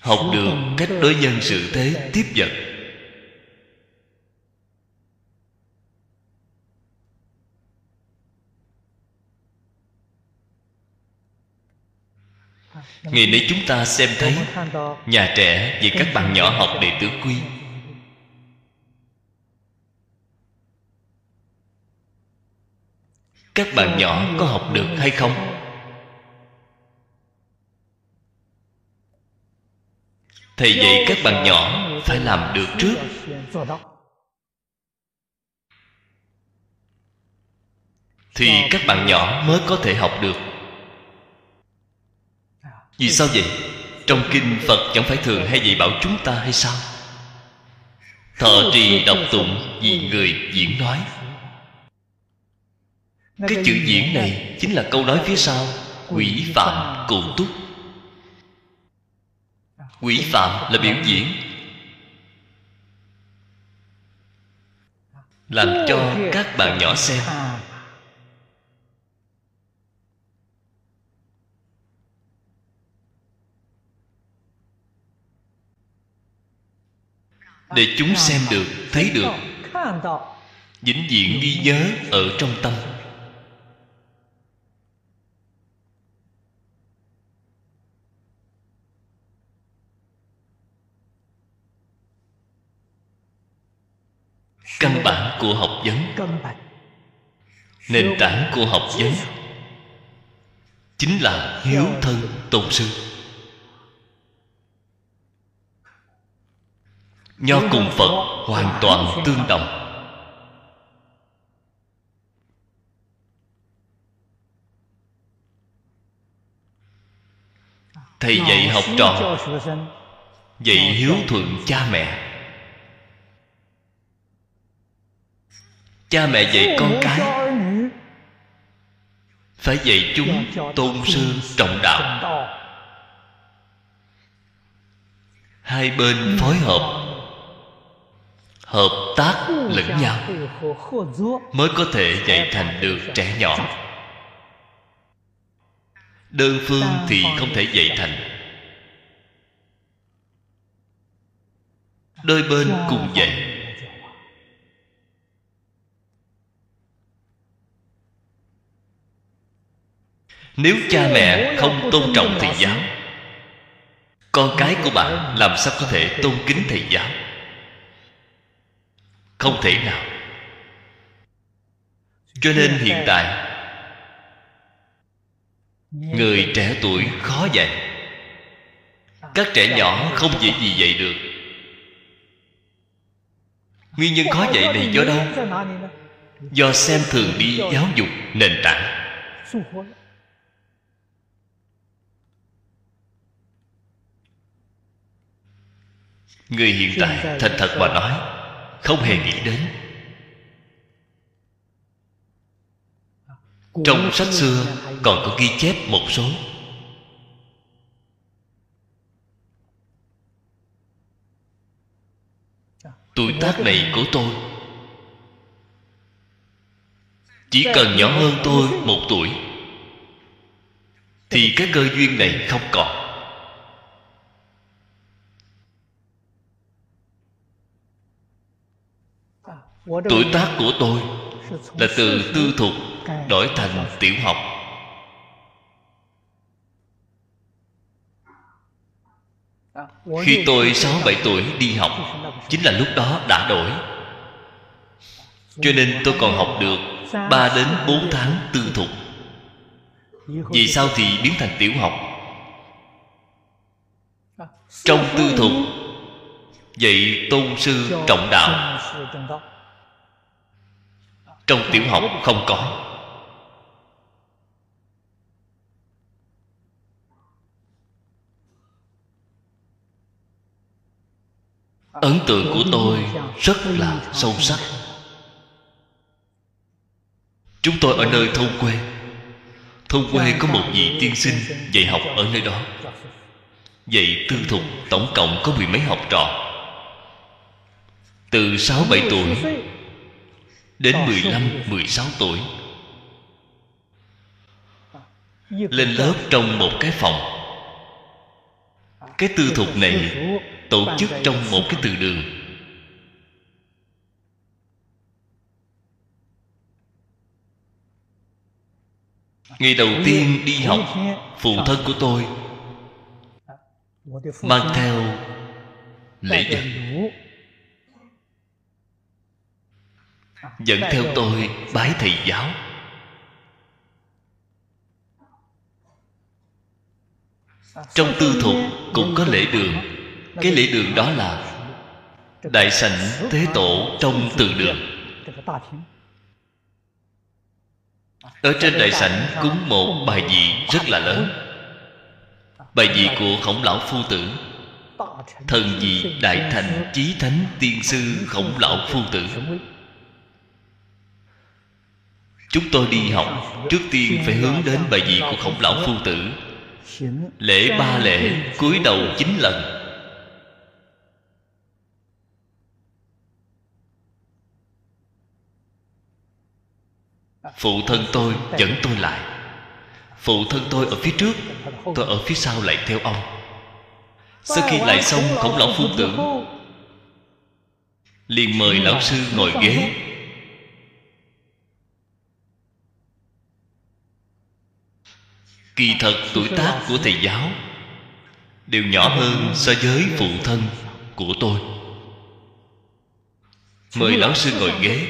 Học được cách đối nhân sự thế tiếp vật. Ngày nay chúng ta xem thấy nhà trẻ vì các bạn nhỏ học đệ tử quy. Các bạn nhỏ có học được hay không? Thầy dạy các bạn nhỏ phải làm được trước. Thì các bạn nhỏ mới có thể học được vì sao vậy? Trong kinh phật chẳng phải thường hay dạy bảo chúng ta hay sao? Thọ trì đọc tụng vì người diễn nói. Cái chữ diễn này chính là câu nói phía sau, quỷ phạm cụ túc. Quỷ phạm là biểu diễn. Làm cho các bạn nhỏ xem. Để chúng xem được, thấy được. Vĩnh viễn ghi nhớ ở trong tâm. Căn bản của học vấn. Nền tảng của học vấn chính là hiếu thân tôn sư. Nho cùng phật hoàn toàn tương đồng. Thầy dạy học trò, dạy hiếu thuận cha mẹ. Cha mẹ dạy con cái. Phải dạy chúng tôn sư trọng đạo. Hai bên phối hợp hợp tác lẫn nhau mới có thể dạy thành được trẻ nhỏ. đơn phương thì không thể dạy thành. Đôi bên cùng dạy. nếu cha mẹ không tôn trọng thầy giáo con cái của bạn làm sao có thể tôn kính thầy giáo không thể nào. Cho nên hiện tại người trẻ tuổi khó dạy. Các trẻ nhỏ không dễ gì dạy được. Nguyên nhân khó dạy này do đâu? Do xem thường đi giáo dục nền tảng. Người hiện tại thành thật mà nói không hề nghĩ đến. Trong sách xưa còn có ghi chép một số. Tuổi tác này của tôi chỉ cần nhỏ hơn tôi một tuổi thì cái cơ duyên này không còn tuổi tác của tôi là từ tư thục đổi thành tiểu học. Khi tôi sáu bảy tuổi đi học chính là lúc đó đã đổi. Cho nên tôi còn học được ba đến bốn tháng tư thục. Vì sao thì biến thành tiểu học? Trong tư thục dạy tôn sư trọng đạo trong tiểu học không có. Ấn tượng của tôi rất là sâu sắc. Chúng tôi ở nơi thôn quê. Thôn quê có một vị tiên sinh dạy học ở nơi đó. Dạy tư thục tổng cộng có mười mấy học trò. Từ sáu bảy tuổi đến mười lăm mười sáu tuổi. Lên lớp trong một cái phòng. Cái tư thục này tổ chức trong một cái từ đường. ngày đầu tiên đi học phụ thân của tôi mang theo lễ vật dẫn theo tôi bái thầy giáo. Trong tư thục cũng có lễ đường. Cái lễ đường đó là đại sảnh tế tổ trong từ đường. Ở trên đại sảnh cúng một bài vị rất là lớn. Bài vị của khổng lão phu tử. Thần vị đại thành chí thánh tiên sư khổng lão phu tử chúng tôi đi học, trước tiên phải hướng đến bài vị của khổng lão phu tử. Lễ ba lễ, cúi đầu chín lần. Phụ thân tôi dẫn tôi lại. Phụ thân tôi ở phía trước, tôi ở phía sau lại theo ông. Sau khi lại xong, khổng lão phu tử liền mời lão sư ngồi ghế. Kỳ thật tuổi tác của thầy giáo đều nhỏ hơn so với phụ thân của tôi. Mời lão sư ngồi ghế.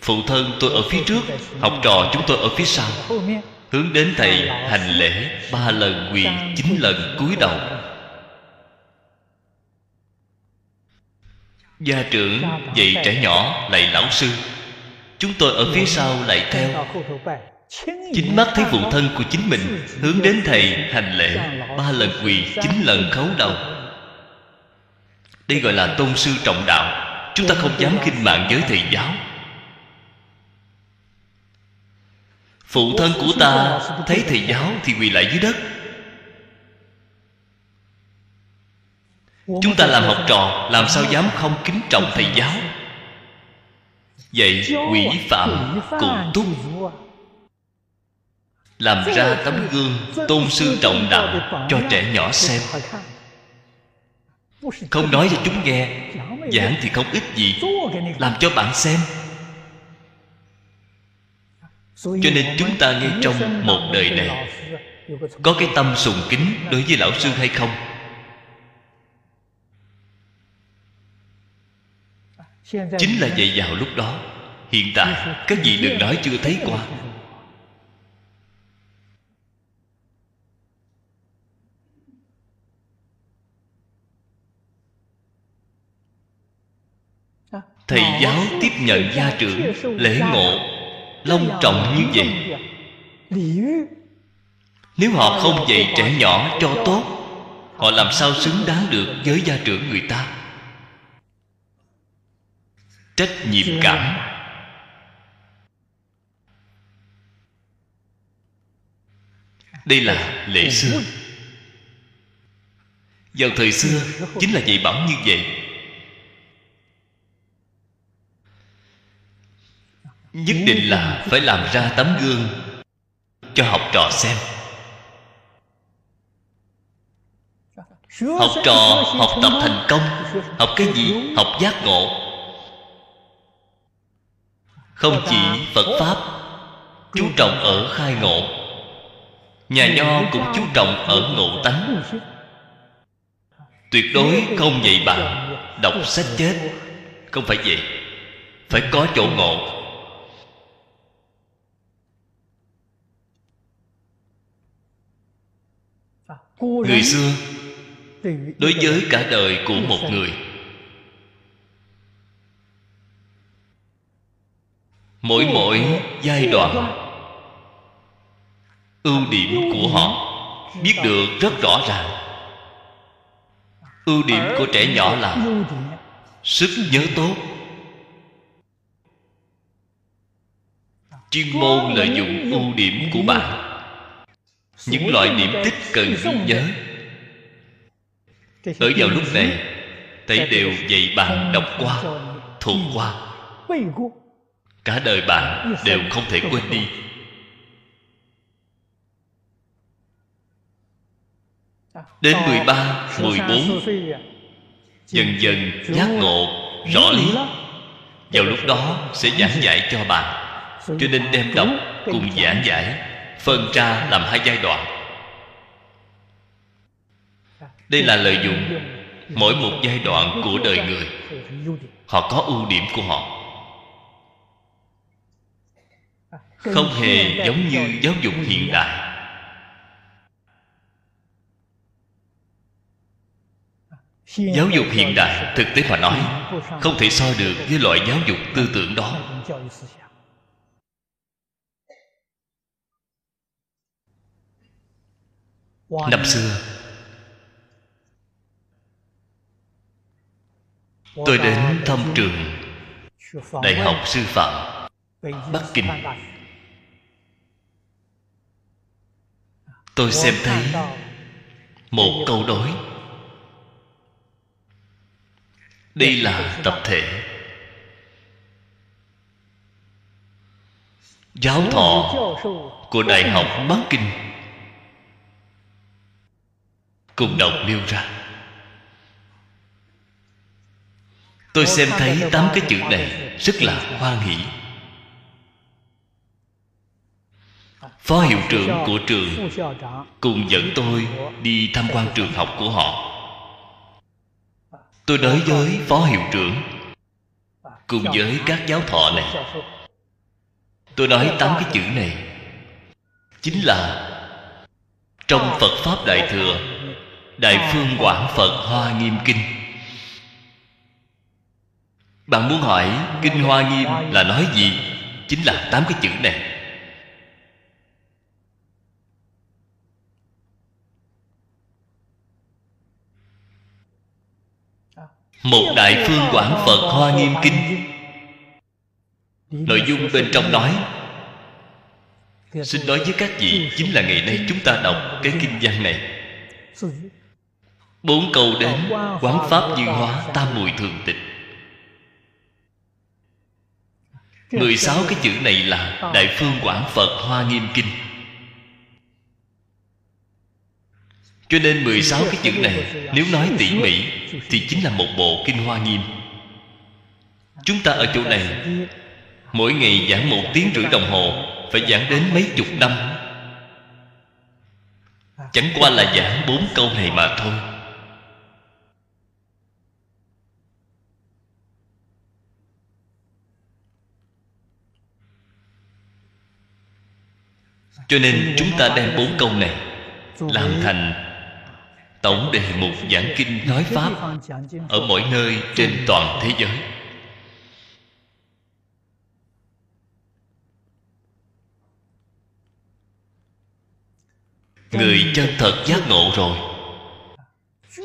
Phụ thân tôi ở phía trước, học trò chúng tôi ở phía sau, hướng đến thầy hành lễ ba lần quỳ chín lần cúi đầu. Gia trưởng dạy trẻ nhỏ lại lão sư, chúng tôi ở phía sau lại theo chính mắt thấy phụ thân của chính mình hướng đến thầy hành lễ ba lần quỳ, chín lần khấu đầu. Đây gọi là tôn sư trọng đạo. Chúng ta không dám khinh mạng với thầy giáo. Phụ thân của ta thấy thầy giáo thì quỳ lại dưới đất. Chúng ta làm học trò, làm sao dám không kính trọng thầy giáo? Vậy quỷ phạm cùng túc làm ra tấm gương tôn sư trọng đạo cho trẻ nhỏ xem. Không nói cho chúng nghe giảng thì không ít gì làm cho bạn xem. Cho nên chúng ta ngay trong một đời này có cái tâm sùng kính đối với lão sư hay không. Chính là dạy vào lúc đó. Hiện tại các vị đừng nói chưa thấy qua thầy giáo tiếp nhận gia trưởng lễ ngộ long trọng như vậy. nếu họ không dạy trẻ nhỏ cho tốt họ làm sao xứng đáng được với gia trưởng người ta? Trách nhiệm cảm. đây là lễ xưa. vào thời xưa chính là dạy bảo như vậy nhất định là phải làm ra tấm gương cho học trò xem. Học trò, học tập thành công, học cái gì, học giác ngộ. Không chỉ phật pháp, chú trọng ở khai ngộ. Nhà nho cũng chú trọng ở ngộ tánh. Tuyệt đối không dạy bạn đọc sách chết. Không phải vậy, phải có chỗ ngộ. Người xưa đối với cả đời của một người. Mỗi mỗi giai đoạn ưu điểm của họ biết được rất rõ ràng. Ưu điểm của trẻ nhỏ là sức nhớ tốt. Chuyên môn lợi dụng ưu điểm của bạn những loại điểm tích cần ghi nhớ ở vào lúc này thầy đều dạy bạn đọc qua thuộc qua. cả đời bạn đều không thể quên đi. Đến 13, 14 dần dần giác ngộ rõ lý. vào lúc đó sẽ giảng dạy cho bạn. Cho nên đem đọc cùng giảng giải phân ra làm hai giai đoạn. Đây là lợi dụng mỗi một giai đoạn của đời người. Họ có ưu điểm của họ. Không hề giống như giáo dục hiện đại. Giáo dục hiện đại, thực tế mà nói, không thể so được với loại giáo dục tư tưởng đó. Năm xưa tôi đến thăm trường đại học sư phạm bắc kinh. Tôi xem thấy một câu đối. đây là tập thể. Giáo thọ của đại học bắc kinh cùng đọc nêu ra. Tôi xem thấy tám cái chữ này rất là hoan hỷ. Phó hiệu trưởng của trường cùng dẫn tôi đi tham quan trường học của họ. Tôi nói với phó hiệu trưởng cùng với các giáo thọ này. Tôi nói tám cái chữ này chính là trong phật pháp đại thừa đại phương quảng phật hoa nghiêm kinh. Bạn muốn hỏi kinh hoa nghiêm là nói gì? Chính là tám cái chữ này. Một đại phương quảng phật hoa nghiêm kinh. Nội dung bên trong nói xin nói với các vị chính là ngày nay chúng ta đọc cái kinh văn này bốn câu đến, quán pháp như hóa tam mùi thường tịch. Mười sáu cái chữ này là đại phương quảng phật hoa nghiêm kinh. Cho nên 16 cái chữ này, Nếu nói tỉ mỉ, Thì chính là một bộ Kinh Hoa Nghiêm. Chúng ta ở chỗ này, Mỗi ngày giảng một tiếng rưỡi đồng hồ, Phải giảng đến mấy chục năm. Chẳng qua là giảng bốn câu này mà thôi. Cho nên chúng ta đem bốn câu này Làm thành tổng đề mục giảng kinh nói pháp ở mỗi nơi trên toàn thế giới. Người chân thật giác ngộ rồi.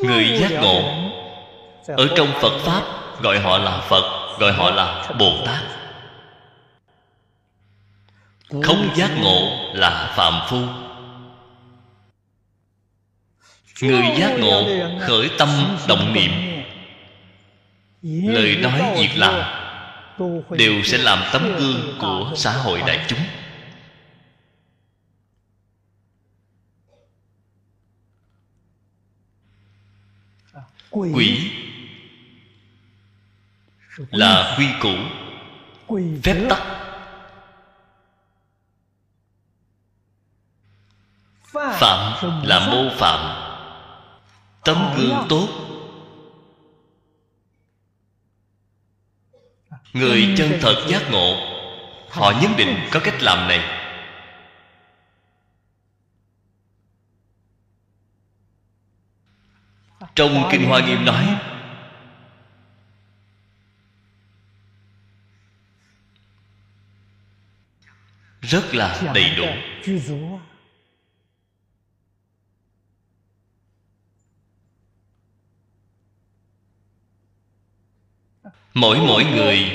Người giác ngộ ở trong phật pháp gọi họ là phật, gọi họ là bồ tát. Không giác ngộ là phạm phu. Người giác ngộ khởi tâm động niệm. Lời nói việc làm đều sẽ làm tấm gương của xã hội đại chúng. Quỷ là quy củ, phép tắc. Phạm là mô phạm. Tấm gương tốt. Người chân thật giác ngộ họ nhất định có cách làm này. Trong kinh hoa nghiêm nói rất là đầy đủ mỗi mỗi người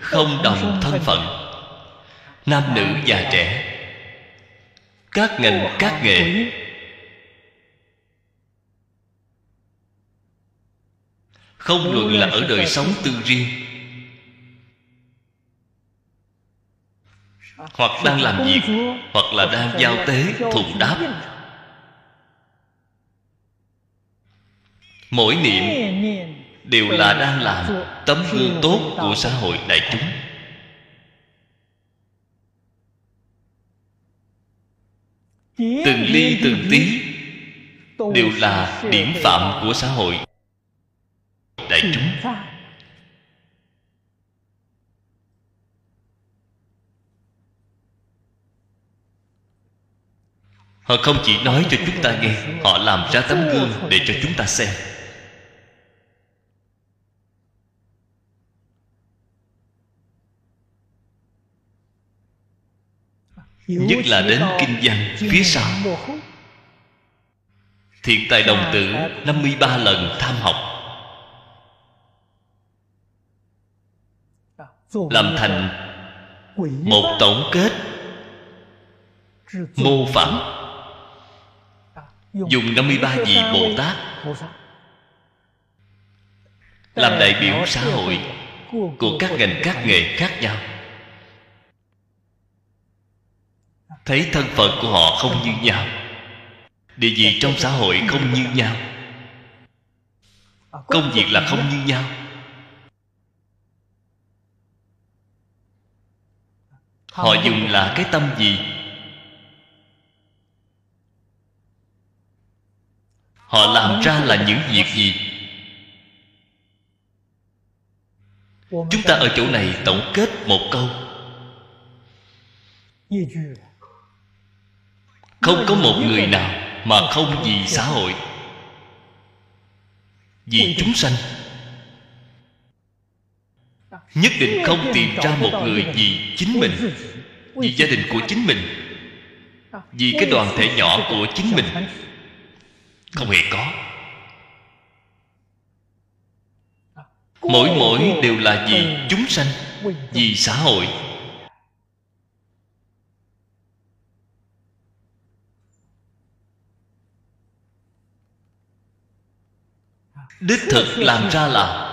không đồng thân phận, nam nữ già trẻ, các ngành, các nghề. Không luận là ở đời sống tư riêng, hoặc đang làm việc, hoặc là đang giao tế thù đáp. Mỗi niệm đều là đang làm tấm gương tốt của xã hội đại chúng. Từng ly, từng tí đều là điểm phạm của xã hội đại chúng. Họ không chỉ nói cho chúng ta nghe, họ làm ra tấm gương để cho chúng ta xem. Nhất là đến kinh văn phía sau. thiện tài đồng tử 53 lần tham học. Làm thành một tổng kết mô phỏng. Dùng 53 vị Bồ Tát. Làm đại biểu xã hội của các ngành các nghề khác nhau thấy thân phận của họ không như nhau. Địa vị trong xã hội không như nhau. Công việc là không như nhau. Họ dùng là cái tâm gì? Họ làm ra là những việc gì? Chúng ta ở chỗ này tổng kết một câu không có một người nào mà không vì xã hội, vì chúng sanh. Nhất định không tìm ra một người vì chính mình, vì gia đình của chính mình, vì cái đoàn thể nhỏ của chính mình. Không hề có. Mỗi mỗi đều là vì chúng sanh, vì xã hội. Đích thực làm ra là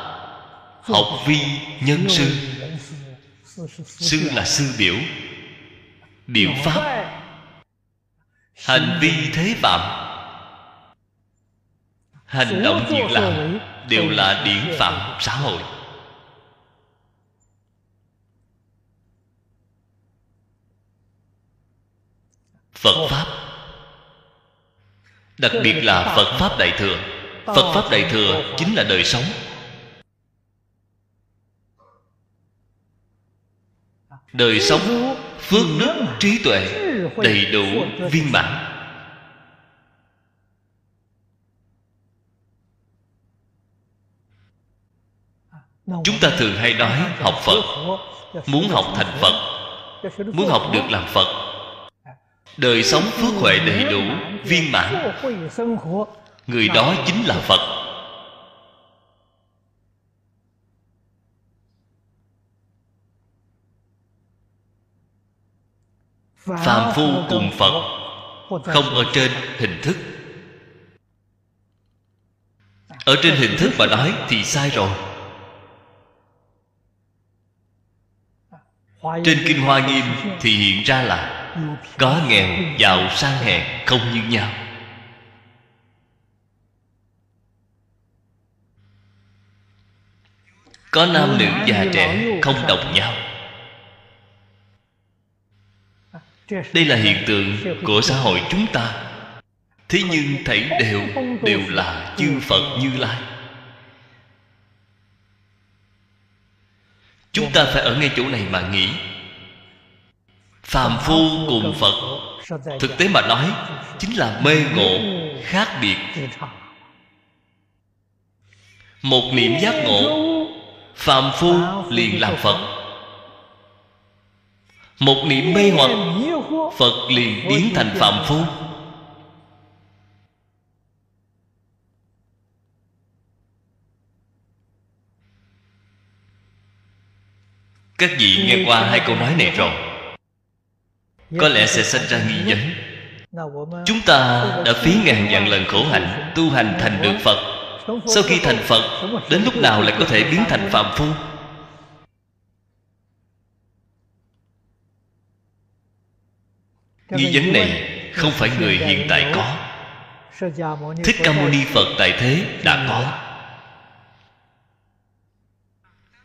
học vi nhân sư. Sư là sư biểu biểu pháp. Hành vi thế phạm hành động việc làm đều là điển phạm xã hội. Phật pháp. Đặc biệt là phật pháp đại thừa phật pháp đại thừa chính là đời sống. Đời sống, phước đức, trí tuệ đầy đủ, viên mãn. Chúng ta thường hay nói học phật, muốn học thành phật, muốn học được làm phật. Đời sống phước huệ đầy đủ, viên mãn người đó chính là phật. Phàm phu cùng phật, không ở trên hình thức. Ở trên hình thức mà nói thì sai rồi. Trên kinh hoa nghiêm thì hiện ra là có nghèo giàu sang hèn không như nhau. Có nam nữ già trẻ không đồng nhau. Đây là hiện tượng của xã hội chúng ta. Thế nhưng thảy đều đều là chư phật như lai. Chúng ta phải ở ngay chỗ này mà nghĩ. Phàm phu cùng phật, thực tế mà nói, chính là mê ngộ khác biệt. Một niệm giác ngộ phàm phu liền làm phật. Một niệm mê hoặc, phật liền biến thành phạm phu. Các vị nghe qua hai câu nói này rồi. Có lẽ sẽ sinh ra nghi vấn. Chúng ta đã phí ngàn vạn lần khổ hạnh tu hành thành được phật sau khi thành phật, đến lúc nào lại có thể biến thành phạm phu? Nghi vấn này không phải người hiện tại có. Thích ca mâu ni phật tại thế đã có.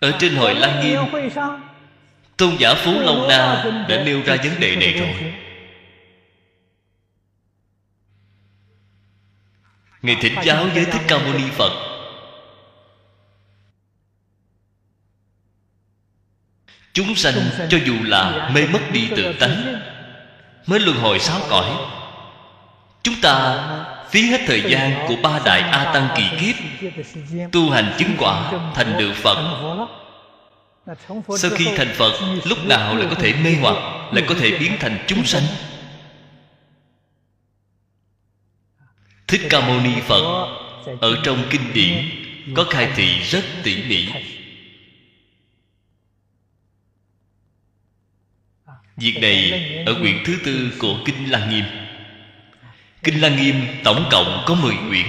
Ở trên hội lăng nghiêm, tôn giả phú lâu na đã nêu ra vấn đề này rồi. Ngài thỉnh giáo với thích ca mâu ni phật. Chúng sanh cho dù là mê mất đi tự tánh mới luân hồi sáu cõi. Chúng ta phí hết thời gian của ba đại a tăng kỳ kiếp tu hành chứng quả thành được phật. sau khi thành phật lúc nào lại có thể mê hoặc lại có thể biến thành chúng sanh thích ca mâu ni phật, ở trong kinh điển, có khai thị rất tỉ mỉ. Việc này ở quyển thứ tư của Kinh Lăng Nghiêm. Kinh Lăng Nghiêm tổng cộng có 10 quyển.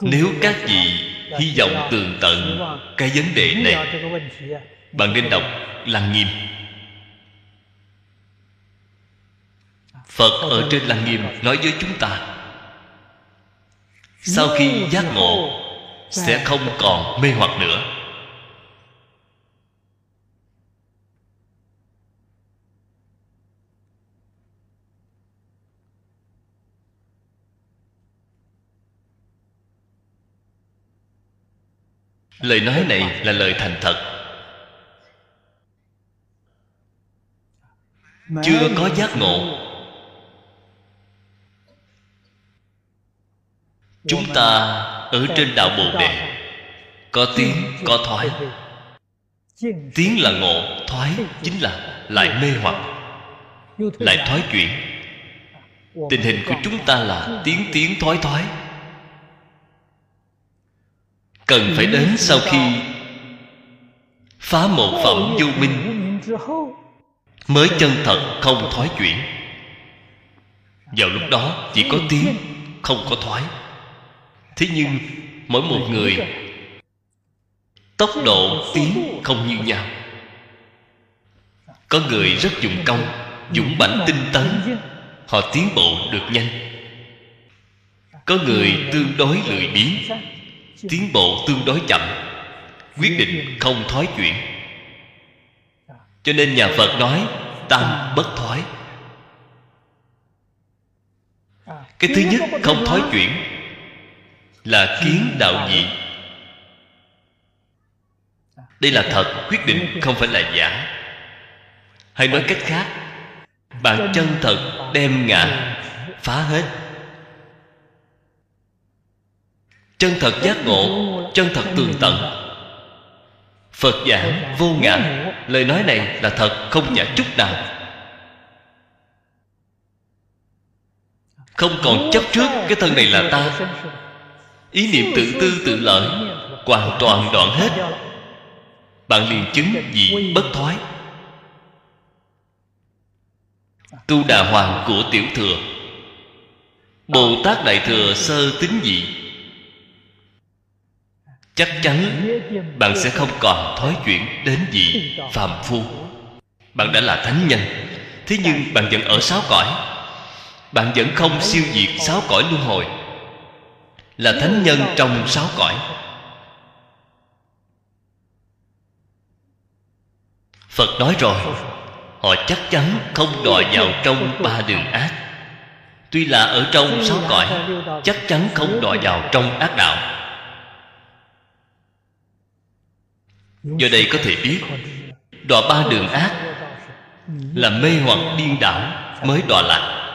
Nếu các vị hy vọng tường tận cái vấn đề này, Bạn nên đọc Lăng Nghiêm. Phật ở trên Lăng Nghiêm nói với chúng ta, Sau khi giác ngộ, sẽ không còn mê hoặc nữa. Lời nói này là lời thành thật. Chưa có giác ngộ chúng ta ở trên đạo bồ đề. Có tiến có thoái. Tiến là ngộ, thoái chính là lại mê hoặc, lại thoái chuyển. Tình hình của chúng ta là tiến tiến thoái thoái. Cần phải đến sau khi phá một phẩm vô minh mới chân thật không thoái chuyển. Vào lúc đó chỉ có tiến không có thoái thế nhưng mỗi một người, tốc độ tiến không như nhau. Có người rất dùng công, dũng bảnh tinh tấn, họ tiến bộ được nhanh. Có người tương đối lười biếng, tiến bộ tương đối chậm, quyết định không thoái chuyển. Cho nên nhà phật nói tam bất thoái. Cái thứ nhất, không thoái chuyển là kiến đạo dị đây là thật, quyết định không phải là giả. Hay nói cách khác bạn chân thật đem ngã phá hết. Chân thật giác ngộ, chân thật tường tận. Phật giảng vô ngã, lời nói này là thật không giả chút nào. Không còn chấp trước cái thân này là ta ý niệm tự tư tự lợi hoàn toàn đoạn hết. Bạn liền chứng gì bất thoái. Tu đà hoàng của tiểu thừa. Bồ tát đại thừa sơ tính dị. Chắc chắn bạn sẽ không còn thói chuyển đến vị phàm phu. Bạn đã là thánh nhân. Thế nhưng bạn vẫn ở sáu cõi. Bạn vẫn không siêu diệt sáu cõi luân hồi là thánh nhân trong sáu cõi. Phật nói rồi, họ chắc chắn không đọa vào trong ba đường ác. Tuy là ở trong sáu cõi, chắc chắn không đọa vào trong ác đạo. Do đây có thể biết, đọa ba đường ác là mê hoặc điên đảo mới đọa lạc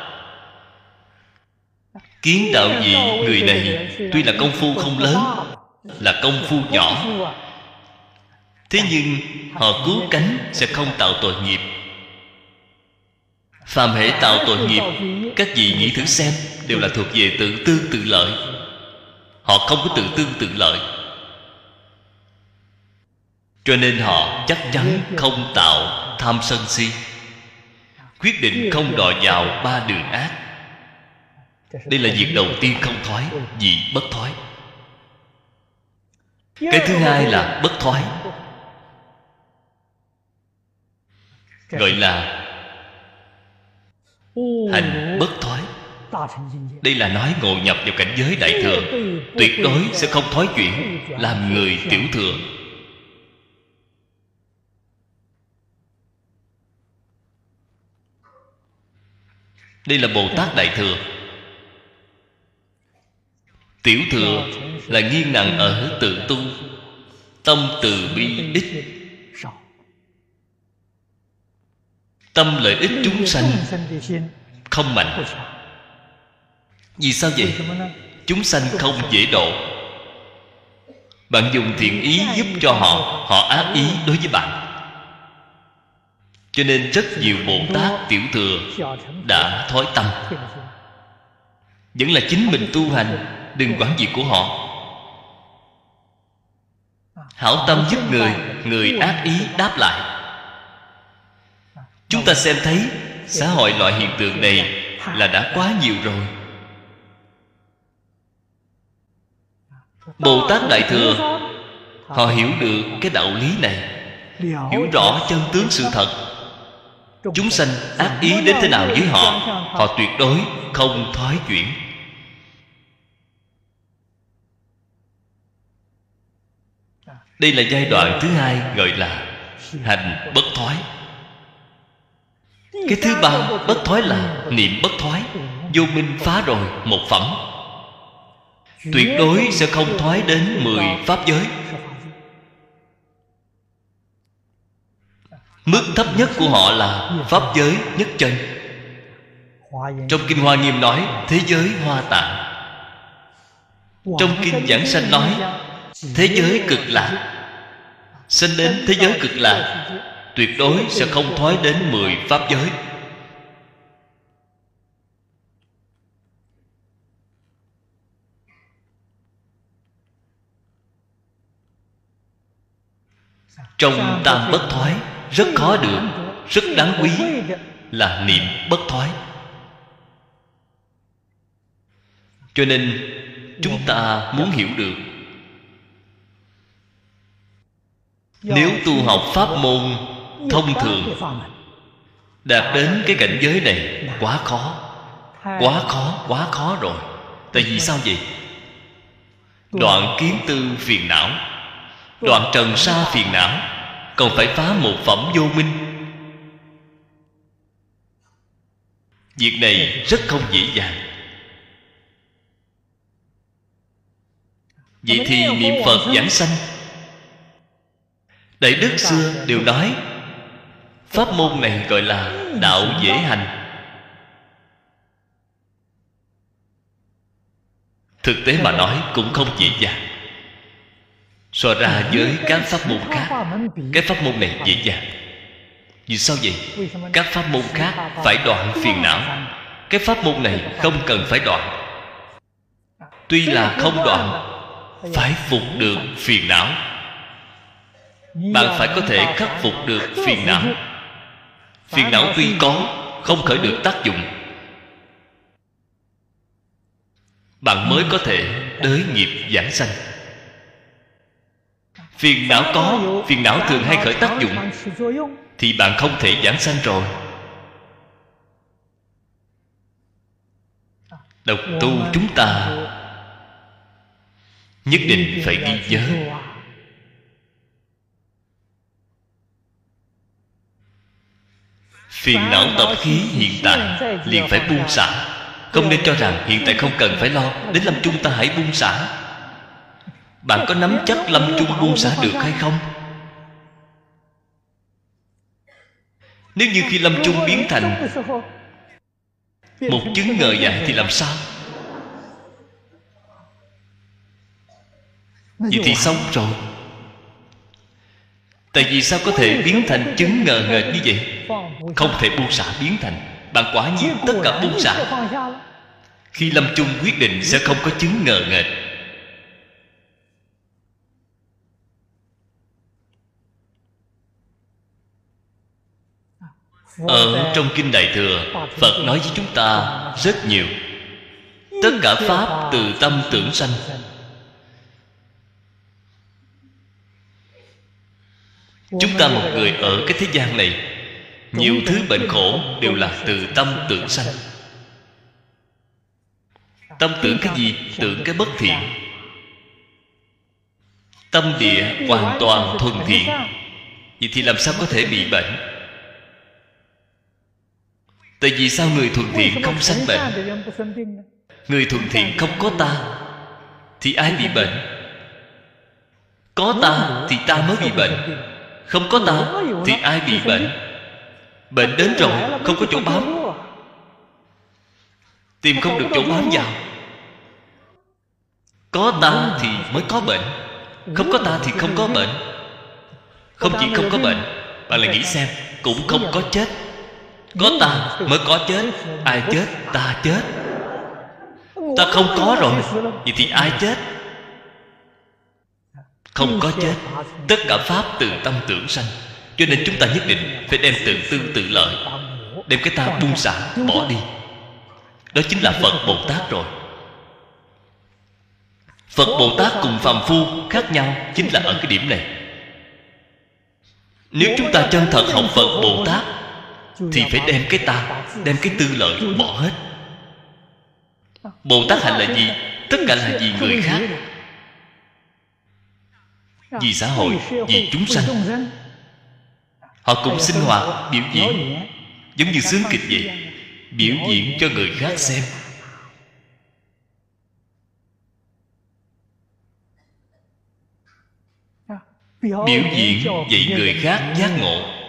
kiến đạo gì người này tuy là công phu không lớn là công phu nhỏ. thế nhưng họ cứu cánh sẽ không tạo tội nghiệp. Phàm hệ tạo tội nghiệp các vị nghĩ thử xem đều là thuộc về tự tư tự lợi. Họ không có tự tư tự lợi. Cho nên họ chắc chắn không tạo tham sân si. Quyết định không đòi vào ba đường ác đây là việc đầu tiên không thoái, vì bất thoái. Cái thứ hai là bất thoái. Gọi là hành bất thoái. Đây là nói ngộ nhập vào cảnh giới đại thừa. Tuyệt đối sẽ không thoái chuyển, làm người tiểu thừa. Đây là bồ tát đại thừa tiểu thừa là nghiêng nặng ở tự tu tâm từ bi ít, tâm lợi ích chúng sanh không mạnh. Vì sao vậy? Chúng sanh không dễ độ. Bạn dùng thiện ý giúp cho họ họ ác ý đối với bạn. Cho nên rất nhiều bồ tát tiểu thừa đã thói tâm. Vẫn là chính mình tu hành đừng quản việc của họ. Hảo tâm giúp người người ác ý đáp lại. Chúng ta xem thấy, xã hội loại hiện tượng này là đã quá nhiều rồi. Bồ tát đại thừa, họ hiểu được cái đạo lý này, hiểu rõ chân tướng sự thật. Chúng sanh ác ý đến thế nào với họ họ tuyệt đối không thoái chuyển. Đây là giai đoạn thứ hai gọi là hành bất thoái. Cái thứ ba bất thoái là niệm bất thoái. Vô minh phá rồi một phẩm. Tuyệt đối sẽ không thoái đến mười pháp giới. Mức thấp nhất của họ là pháp giới nhất chân. Trong kinh hoa nghiêm nói, thế giới hoa tạng. Trong kinh giảng sanh nói, thế giới cực lạc sinh đến thế giới cực lạc, tuyệt đối sẽ không thoái đến mười pháp giới. Trong tam bất thoái, rất khó được, rất đáng quý là niệm bất thoái. Cho nên, chúng ta muốn hiểu được nếu tu học pháp môn thông thường đạt đến cái cảnh giới này quá khó. Quá khó quá khó rồi. Tại vì sao vậy? Đoạn kiến tư phiền não đoạn trần sa phiền não còn phải phá một phẩm vô minh. Việc này rất không dễ dàng. Vậy thì niệm phật giảng sanh đại đức xưa đều nói pháp môn này gọi là đạo dễ hành. Thực tế mà nói cũng không dễ dàng. So ra với các pháp môn khác cái pháp môn này dễ dàng. Vì sao vậy? Các pháp môn khác phải đoạn phiền não. Cái pháp môn này không cần phải đoạn. Tuy là không đoạn phải phục được phiền não bạn phải có thể khắc phục được phiền não. phiền não tuy có không khởi được tác dụng. Bạn mới có thể đới nghiệp giảng sanh. Phiền não có phiền não thường hay khởi tác dụng thì bạn không thể giảng sanh rồi. Độc tu chúng ta nhất định phải ghi nhớ phiền não tập khí hiện tại, liền phải buông xả. Không nên cho rằng hiện tại không cần phải lo, đến lâm chung ta hãy buông xả. Bạn có nắm chắc lâm chung buông xả được hay không? Nếu như khi lâm chung biến thành một chứng ngờ dại thì làm sao? Vậy thì xong rồi. Tại vì sao có thể biến thành chứng ngờ ngợt như vậy? Không thể buông xả biến thành bạn quả nhiên tất cả buông xả. khi lâm chung quyết định sẽ không có chứng ngờ nghệch ở trong kinh đại thừa phật nói với chúng ta rất nhiều. Tất cả pháp từ tâm tưởng sanh. Chúng ta một người ở cái thế gian này nhiều thứ bệnh khổ đều là từ tâm tưởng sanh. Tâm tưởng cái gì? Tưởng cái bất thiện. Tâm địa hoàn toàn thuần thiện. Vậy thì làm sao có thể bị bệnh? Tại vì sao người thuần thiện không sanh bệnh? Người thuần thiện không có ta, thì ai bị bệnh? Có ta thì ta mới bị bệnh. Không có ta thì ai bị bệnh? Bệnh đến rồi không có chỗ bám. tìm không được chỗ bám vào. Có ta thì mới có bệnh. Không có ta thì không có bệnh. Không chỉ không có bệnh bạn lại nghĩ xem cũng không có chết. Có ta mới có chết. Ai chết? Ta chết. Ta không có rồi vậy? thì ai chết? Không có chết. tất cả pháp từ tâm tưởng sanh cho nên chúng ta nhất định phải đem tự tư tự lợi, đem cái ta buông xả, bỏ đi. Đó chính là phật bồ tát rồi. Phật bồ tát cùng phàm phu khác nhau chính là ở cái điểm này. Nếu chúng ta chân thật học phật bồ tát, thì phải đem cái ta, đem cái tư lợi bỏ hết. Bồ tát hành là gì? Tất cả là vì người khác. Vì xã hội, vì chúng sanh họ cũng sinh hoạt biểu diễn. Giống như sướng kịch vậy biểu diễn cho người khác xem. Biểu diễn dạy người khác giác ngộ.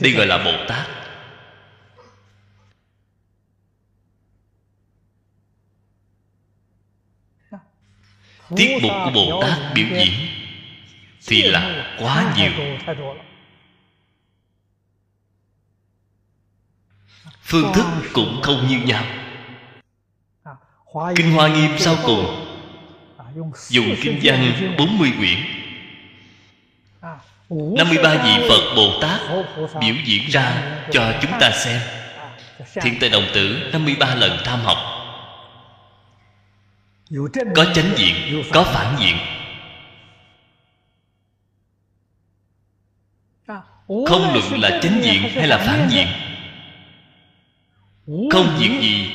Đây gọi là bồ tát tiết mục của bồ tát biểu diễn thì là quá nhiều. Phương thức cũng không như nhau. Kinh hoa nghiêm sau cùng dùng kinh văn 40 quyển. 53 vị Phật Bồ Tát biểu diễn ra cho chúng ta xem. Thiên tài đồng tử 53 lần tham học có chánh diện có phản diện. Không luận là chánh diện hay là phản diện. Không việc gì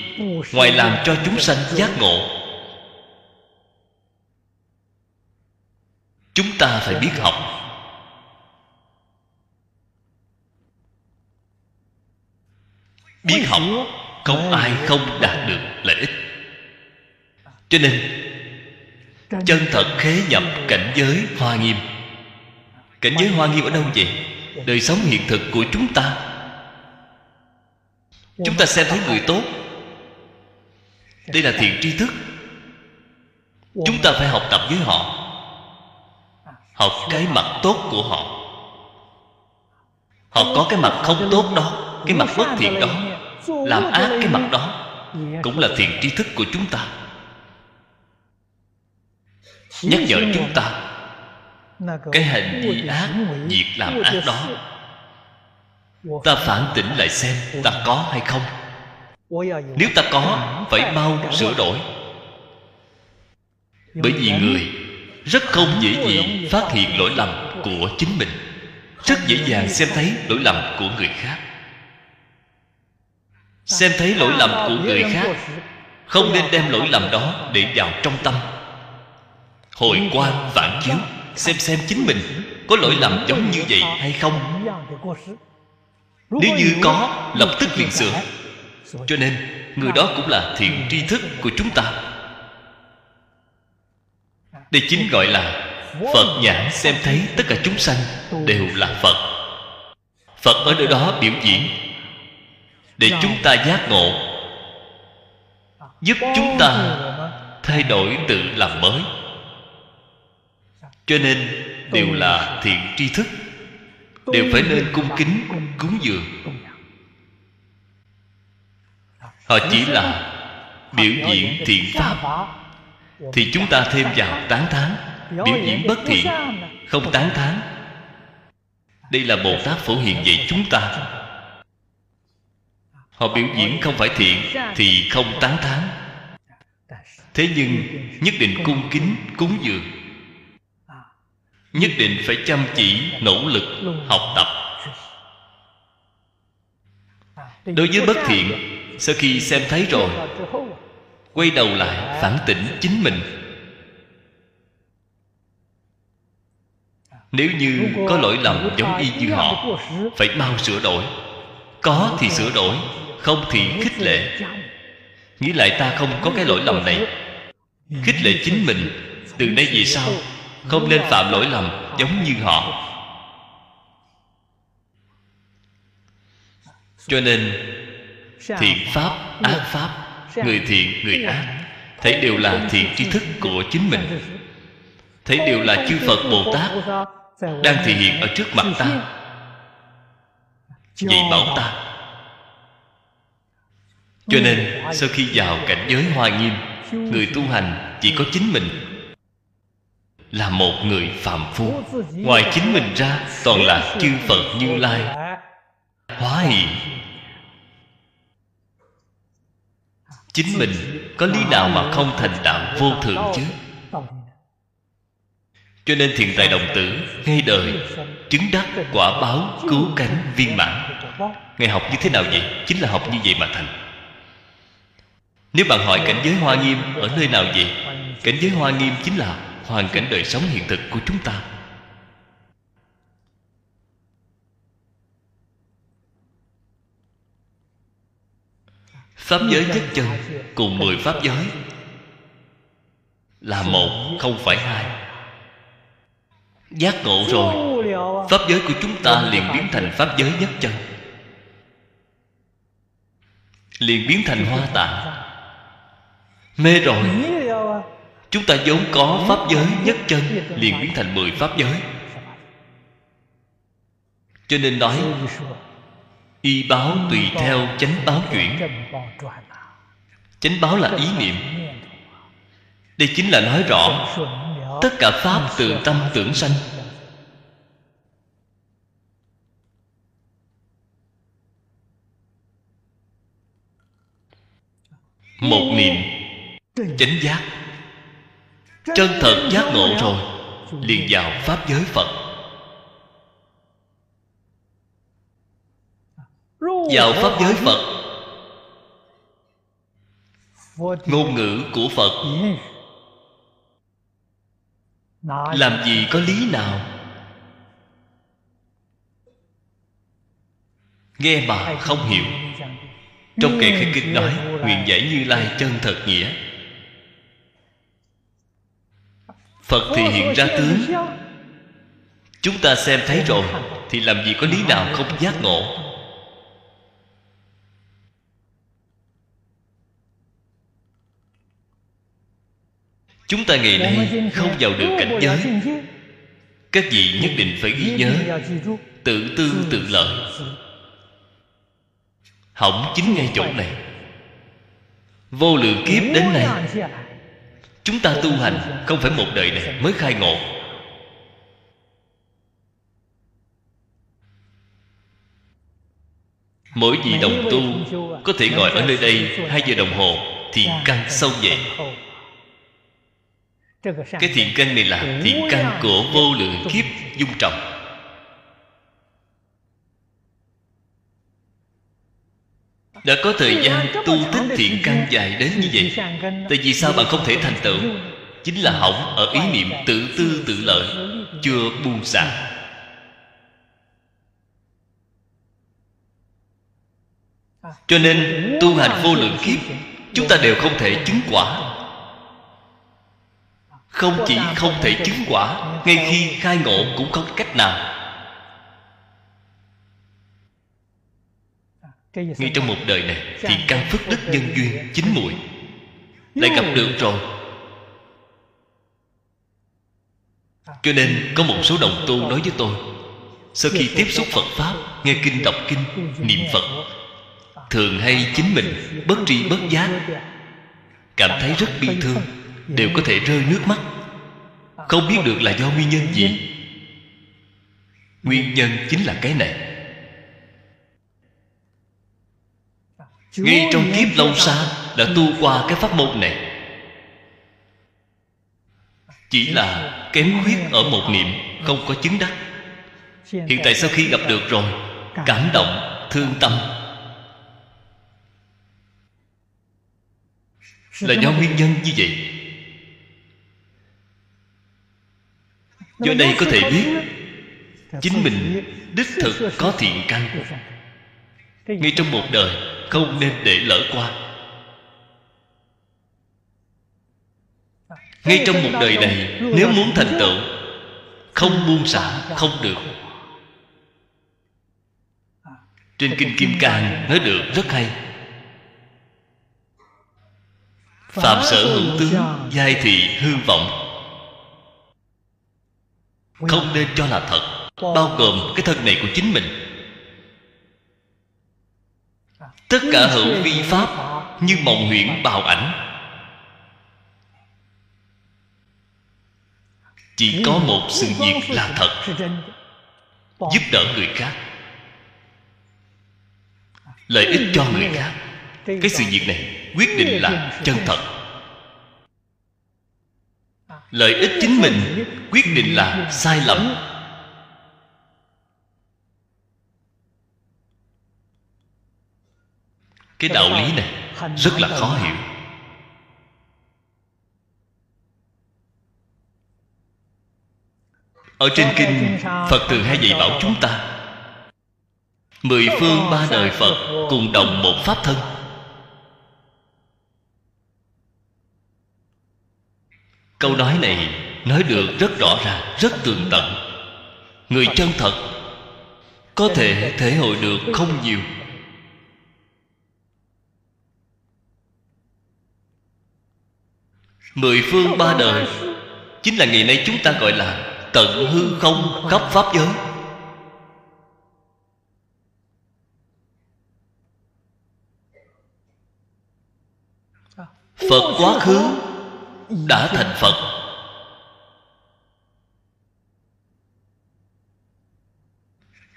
ngoài làm cho chúng sanh giác ngộ. Chúng ta phải biết học. Biết học không ai không đạt được lợi ích cho nên chân thật khế nhập cảnh giới hoa nghiêm. Cảnh giới hoa nghiêm ở đâu vậy? Đời sống hiện thực của chúng ta. Chúng ta xem thấy người tốt. Đây là thiện tri thức. Chúng ta phải học tập với họ. Học cái mặt tốt của họ. Họ có cái mặt không tốt đó cái mặt bất thiện đó làm ác cái mặt đó cũng là thiện tri thức của chúng ta nhắc nhở chúng ta cái hành vi ác việc làm ác đó. ta phản tỉnh lại xem ta có hay không. nếu ta có phải mau sửa đổi. Bởi vì người rất không dễ dàng phát hiện lỗi lầm của chính mình. rất dễ dàng xem thấy lỗi lầm của người khác. Xem thấy lỗi lầm của người khác không nên đem lỗi lầm đó để vào trong tâm hồi quan phản chiếu xem xem chính mình có lỗi lầm giống như vậy hay không. Nếu như có, lập tức liền sửa. Cho nên, người đó cũng là thiện tri thức của chúng ta. Đây chính gọi là phật nhãn xem thấy tất cả chúng sanh đều là phật. Phật ở nơi đó biểu diễn để chúng ta giác ngộ, giúp chúng ta thay đổi tự làm mới cho nên đều là thiện tri thức đều phải nên cung kính cúng dường. họ chỉ là biểu diễn thiện pháp. thì chúng ta thêm vào tán thán biểu diễn bất thiện không tán thán. Đây là bồ tát phổ hiền dạy chúng ta. Họ biểu diễn không phải thiện thì không tán thán. Thế nhưng nhất định cung kính cúng dường nhất định phải chăm chỉ nỗ lực học tập. Đối với bất thiện sau khi xem thấy rồi quay đầu lại phản tỉnh chính mình. Nếu như có lỗi lầm giống y như họ phải mau sửa đổi. Có thì sửa đổi không thì khích lệ. Nghĩ lại ta không có cái lỗi lầm này. Khích lệ chính mình. Từ nay về sau không nên phạm lỗi lầm, giống như họ. Cho nên, thiện pháp, ác pháp, người thiện, người ác, thấy đều là thiện tri thức của chính mình. Thấy đều là chư phật bồ tát đang thể hiện ở trước mặt ta. Dạy bảo ta. Cho nên, sau khi vào cảnh giới hoa nghiêm, người tu hành chỉ có chính mình là một người phàm phu. Ngoài chính mình ra, toàn là chư phật như lai. Hóa hiện chính mình có lý nào mà không thành đạo vô thượng chứ? Cho nên thiền tài đồng tử ngay đời, chứng đắc, quả báo, cứu cánh, viên mãn. Ngài học như thế nào vậy? Chính là học như vậy mà thành. Nếu bạn hỏi cảnh giới hoa nghiêm ở nơi nào vậy? Cảnh giới hoa nghiêm chính là hoàn cảnh đời sống hiện thực của chúng ta. Pháp giới nhất chân cùng mười pháp giới là một, không phải hai. Giác ngộ rồi, pháp giới của chúng ta liền biến thành pháp giới nhất chân. Liền biến thành hoa tạng mê rồi chúng ta vốn có pháp giới nhất chân liền biến thành mười pháp giới. Cho nên nói, y báo tùy theo chánh báo chuyển. Chánh báo là ý niệm. Đây chính là nói rõ tất cả pháp từ tâm tưởng sanh. Một niệm chánh giác chân thật giác ngộ rồi, liền vào pháp giới phật. Vào pháp giới phật. Ngôn ngữ của phật. Làm gì có lý nào? Nghe mà không hiểu. Trong kệ khai kinh nói, nguyện giải như lai chân thật nghĩa. Phật thì hiện ra tướng. chúng ta xem thấy rồi thì làm gì có lý nào không giác ngộ? Chúng ta ngày nay không vào được cảnh giới. Các vị nhất định phải ghi nhớ tự tư tự lợi. hỏng chính ngay chỗ này. Vô lượng kiếp đến nay chúng ta tu hành không phải một đời này mới khai ngộ. Mỗi vị đồng tu có thể ngồi ở nơi đây hai giờ đồng hồ thì căn sâu vậy. cái thiện căn này là thiện căn của vô lượng kiếp dung trọng đã có thời gian tu tích thiện căn dài đến như vậy. tại vì sao bạn không thể thành tựu? Chính là hỏng ở ý niệm tự tư tự lợi chưa buông xả. Cho nên tu hành vô lượng kiếp chúng ta đều không thể chứng quả. Không chỉ không thể chứng quả ngay khi khai ngộ cũng không cách nào ngay trong một đời này thì căn phước đức nhân duyên chín muội lại gặp được rồi. Cho nên có một số đồng tu nói với tôi sau khi tiếp xúc phật pháp nghe kinh đọc kinh niệm phật thường hay chính mình bất tri bất giác cảm thấy rất bi thương đều có thể rơi nước mắt. Không biết được là do nguyên nhân gì. Nguyên nhân chính là cái này ngay trong kiếp lâu xa đã tu qua cái pháp môn này. Chỉ là kém khuyết ở một niệm không có chứng đắc. Hiện tại sau khi gặp được rồi cảm động thương tâm. Là do nguyên nhân như vậy. Do đây có thể biết chính mình đích thực có thiện căn. Ngay trong một đời không nên để lỡ qua. Ngay trong một đời này, nếu muốn thành tựu, không buông xả, không được. Trên kinh kim cang nói được rất hay. Phạm sở hữu tướng, giai thị hư vọng. Không nên cho là thật, bao gồm cái thân này của chính mình tất cả hữu vi pháp như mộng huyễn bào ảnh. Chỉ có một sự việc là thật, giúp đỡ người khác, lợi ích cho người khác. Cái sự việc này quyết định là chân thật. Lợi ích chính mình quyết định là sai lầm. Cái đạo lý này rất là khó hiểu. Ở trên kinh phật thường hay dạy bảo chúng ta, mười phương ba đời phật cùng đồng một pháp thân. Câu nói này nói được rất rõ ràng rất tường tận. Người chân thật có thể thể hội được không nhiều. Mười phương ba đời. Chính là ngày nay chúng ta gọi là tận hư không khắp pháp giới. Phật quá khứ đã thành phật.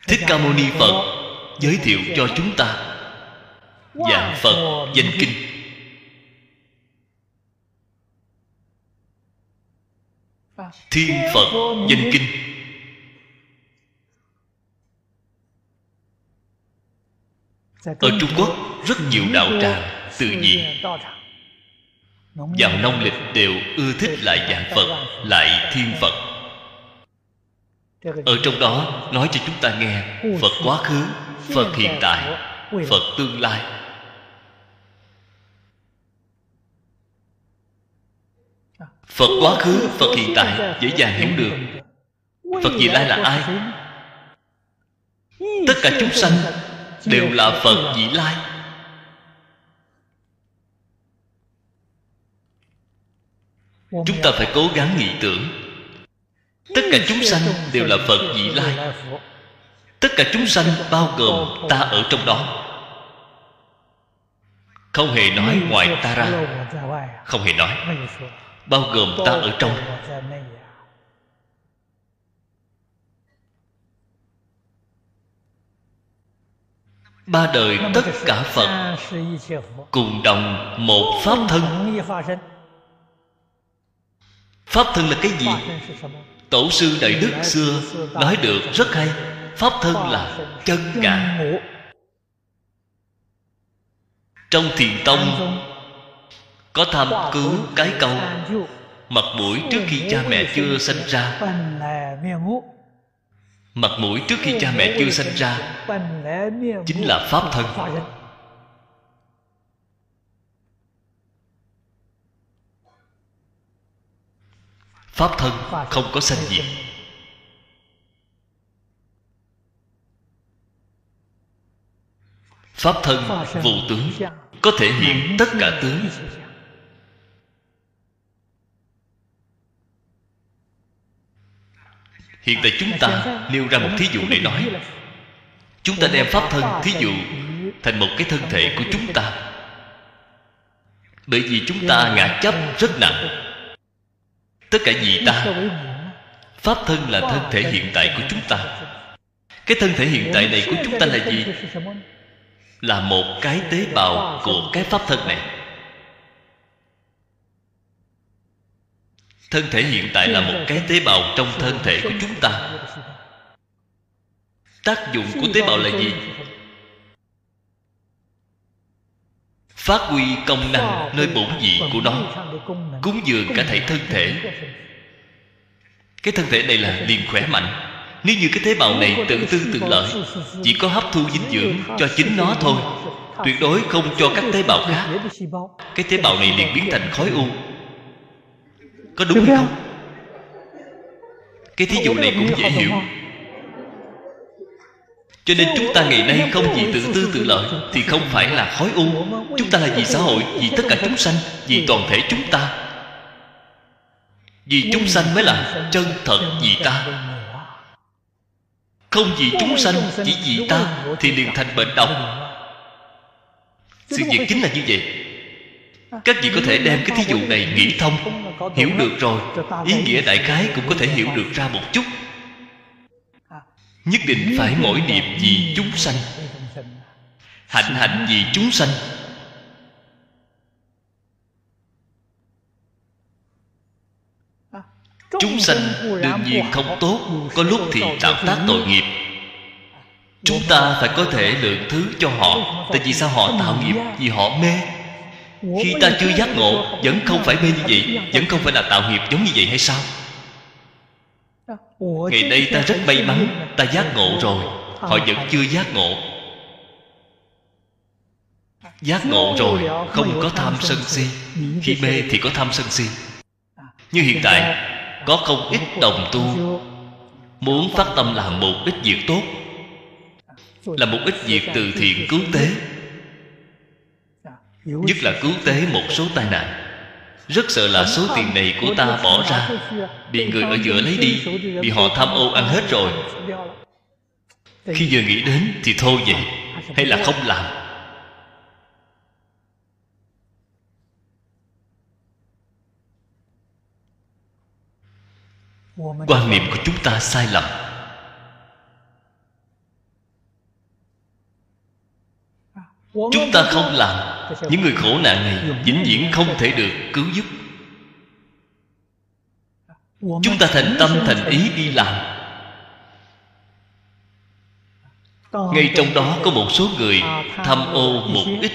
Thích ca mâu ni phật giới thiệu cho chúng ta. Dạng phật danh kinh. Thiên phật danh kinh. Ở trung quốc, rất nhiều đạo tràng tự nhiên Dòng nông lịch đều ưa thích lại dạng Phật, Lại thiên Phật. Ở trong đó, nói cho chúng ta nghe, Phật quá khứ, Phật hiện tại, Phật tương lai. Phật quá khứ, Phật hiện tại, Dễ dàng hiểu được. Phật vị lai là ai? Tất cả chúng sanh Đều là Phật vị lai. Chúng ta phải cố gắng nghĩ tưởng. Tất cả chúng sanh đều là phật vị lai. Tất cả chúng sanh bao gồm ta ở trong đó. Không hề nói ngoài ta ra không hề nói bao gồm ta ở trong. ba đời tất cả phật cùng đồng một pháp thân. pháp thân. Là cái gì? Tổ sư đại đức xưa nói được rất hay. Pháp thân là chân ngã. trong thiền tông có tham cứu cái câu, mặt mũi trước khi cha mẹ chưa sinh ra. Mặt mũi trước khi cha mẹ chưa sinh ra chính là pháp thân. Pháp thân không có sanh diệt. Pháp thân vô tướng có thể hiện tất cả tướng. Hiện tại chúng ta nêu ra một thí dụ để nói. Chúng ta đem pháp thân thí dụ thành một cái thân thể của chúng ta. Bởi vì chúng ta ngã chấp rất nặng. Tất cả gì ta. Pháp thân là thân thể hiện tại của chúng ta. Cái thân thể hiện tại này của chúng ta là gì? Là một cái tế bào của cái pháp thân này. Thân thể hiện tại là một cái tế bào trong thân thể của chúng ta. Tác dụng của tế bào là gì? Phát huy công năng nơi bổn vị của nó, cúng dường cả thể thân thể. Cái thân thể này là liền khỏe mạnh. Nếu như cái tế bào này tự tư tự lợi, chỉ có hấp thu dinh dưỡng cho chính nó thôi, tuyệt đối không cho các tế bào khác. Cái tế bào này liền biến thành khối u có đúng hay không? cái thí dụ này cũng dễ hiểu. cho nên chúng ta ngày nay không vì tự tư tự lợi thì không phải là khối u. Chúng ta là vì xã hội vì tất cả chúng sanh vì toàn thể chúng ta. Vì chúng sanh mới là chân thật vì ta. Không vì chúng sanh chỉ vì ta thì liền thành bệnh độc. Sự việc chính là như vậy các vị có thể đem cái thí dụ này nghĩ thông. Hiểu được rồi. Ý nghĩa đại khái cũng có thể hiểu được ra một chút. Nhất định phải mỗi niệm vì chúng sanh. Hạnh hạnh vì chúng sanh. Chúng sanh đương nhiên không tốt. Có lúc thì tạo tác tội nghiệp. Chúng ta phải có thể lượng thứ cho họ. Tại vì sao họ tạo nghiệp? Vì họ mê khi ta chưa giác ngộ vẫn không phải mê như vậy vẫn không phải là tạo nghiệp giống như vậy hay sao? Ngày nay ta rất may mắn ta giác ngộ rồi họ vẫn chưa giác ngộ. Giác ngộ rồi không có tham sân si. khi mê thì có tham sân si. Như hiện tại có không ít đồng tu. muốn phát tâm làm một ít việc tốt là một ít việc từ thiện cứu tế nhất là cứu tế một số tai nạn. Rất sợ là số tiền này của ta bỏ ra. Bị người ở giữa lấy đi bị họ tham ô ăn hết rồi. Khi vừa nghĩ đến thì thôi vậy. Hay là không làm? Quan niệm của chúng ta sai lầm chúng ta không làm. Những người khổ nạn này vĩnh viễn không thể được cứu giúp. Chúng ta thành tâm thành ý đi làm. Ngay trong đó có một số người tham ô một ít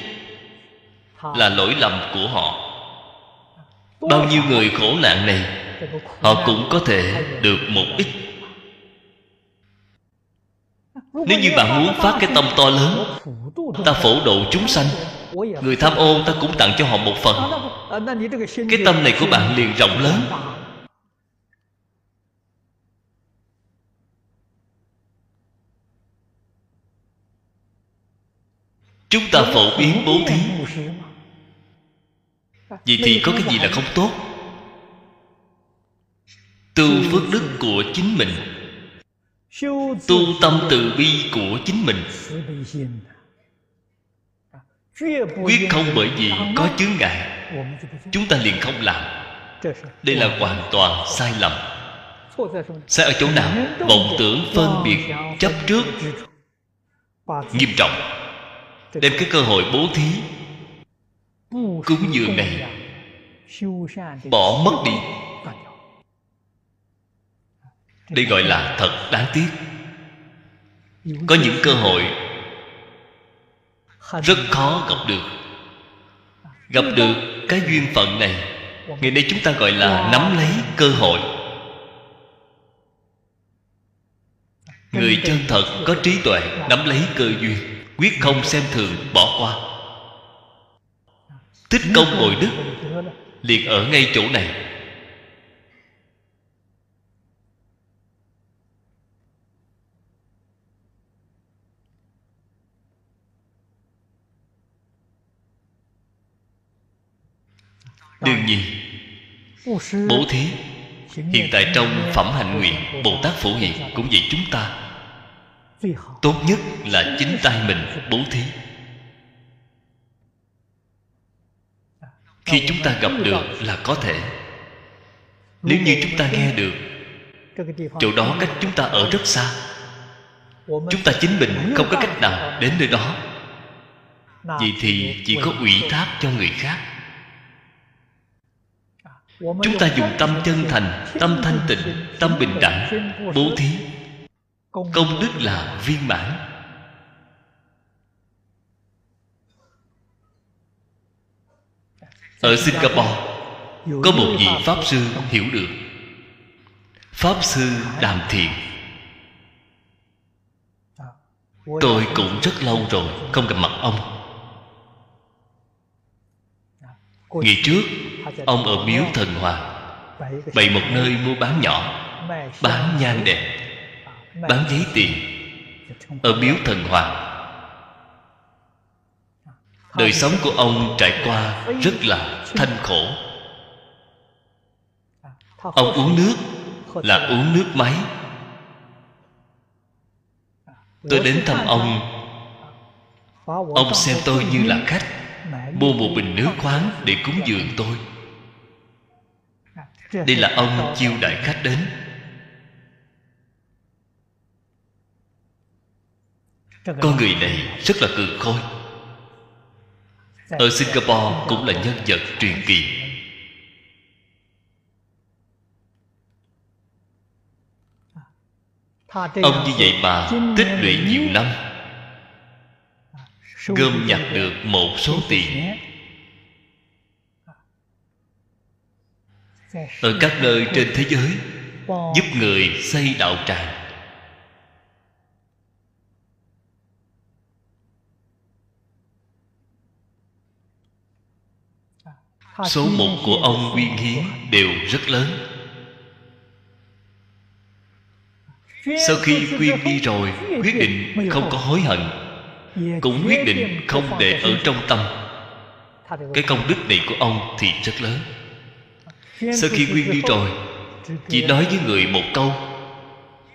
là lỗi lầm của họ. Bao nhiêu người khổ nạn này họ cũng có thể được một ít nếu như bạn muốn phát cái tâm to lớn, ta phổ độ chúng sanh. Người tham ô, ta cũng tặng cho họ một phần. Cái tâm này của bạn liền rộng lớn. Chúng ta phổ biến bố thí. Vậy thì có cái gì là không tốt? Tu phước đức của chính mình tu tâm từ bi của chính mình. Quyết không bởi vì có chướng ngại. Chúng ta liền không làm. Đây là hoàn toàn sai lầm. Sai ở chỗ nào? Vọng tưởng phân biệt chấp trước. Nghiêm trọng. Đem cái cơ hội bố thí. Cúng dường này. Bỏ mất đi đây gọi là thật đáng tiếc. Có những cơ hội rất khó gặp được. Gặp được cái duyên phận này, ngày nay chúng ta gọi là nắm lấy cơ hội. Người chân thật có trí tuệ, nắm lấy cơ duyên, quyết không xem thường, bỏ qua. Tích công bồi đức, liền ở ngay chỗ này. Đương nhiên, bố thí, hiện tại trong phẩm hạnh nguyện bồ tát phổ hiền cũng vậy chúng ta. Tốt nhất là chính tay mình bố thí. Khi chúng ta gặp được là có thể. Nếu như chúng ta nghe được, chỗ đó cách chúng ta ở rất xa. Chúng ta chính mình không có cách nào đến nơi đó. Vậy thì chỉ có ủy thác cho người khác chúng ta dùng tâm chân thành, tâm thanh tịnh, tâm bình đẳng, bố thí. Công đức là viên mãn. Ở singapore, có một vị pháp sư hiểu được. Pháp sư đàm thiện. Tôi cũng rất lâu rồi không gặp mặt ông. Ngày trước ông ở miếu thần hoàng bày một nơi mua bán nhỏ, bán nhang đèn bán giấy tiền. Ở miếu thần hoàng đời sống của ông trải qua rất là thanh khổ. Ông uống nước là uống nước máy. Tôi đến thăm ông. Ông xem tôi như là khách, mua một bình nước khoáng để cúng dường tôi đây là ông chiêu đại khách đến. Con người này rất là cường khôi. Ở singapore cũng là nhân vật truyền kỳ. Ông như vậy mà tích lũy nhiều năm, gom nhặt được một số tiền ở các nơi trên thế giới, giúp người xây đạo tràng. Số một của ông uyên hiến đều rất lớn. Sau khi quyên đi rồi, quyết định không có hối hận. Cũng quyết định không để ở trong tâm. Cái công đức này của ông thì rất lớn sau khi quyên đi rồi, chỉ nói với người một câu.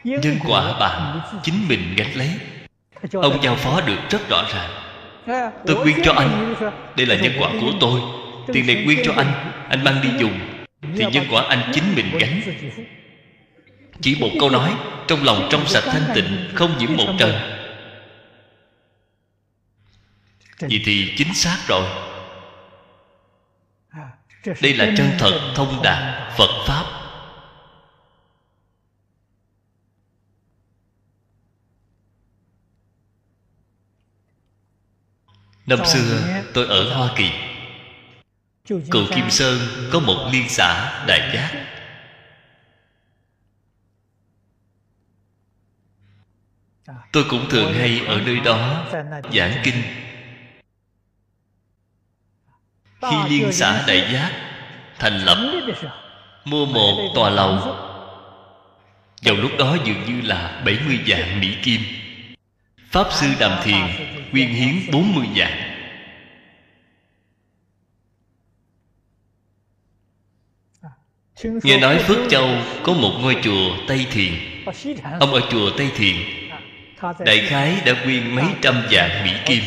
Nhân quả bạn chính mình gánh lấy. Ông giao phó được rất rõ ràng. Tôi quyên cho anh, đây là nhân quả của tôi. Tiền này quyên cho anh anh mang đi dùng, thì nhân quả anh chính mình gánh. Chỉ một câu nói, trong lòng trong sạch thanh tịnh, không nhiễm một trần. Vậy thì chính xác rồi đây là chân thật thông đạt phật pháp. Năm xưa, tôi ở hoa kỳ. Cựu kim sơn có một liên xã đại giác. Tôi cũng thường hay ở nơi đó giảng kinh khi liên xã đại giác thành lập mua một tòa lầu. vào lúc đó dường như là 70 vạn Mỹ Kim. Pháp Sư Đàm Thiền quyên hiến 40 vạn. Nghe nói Phước Châu có một ngôi chùa Tây Thiền. Ông ở chùa Tây Thiền. Đại khái đã quyên mấy trăm vạn Mỹ Kim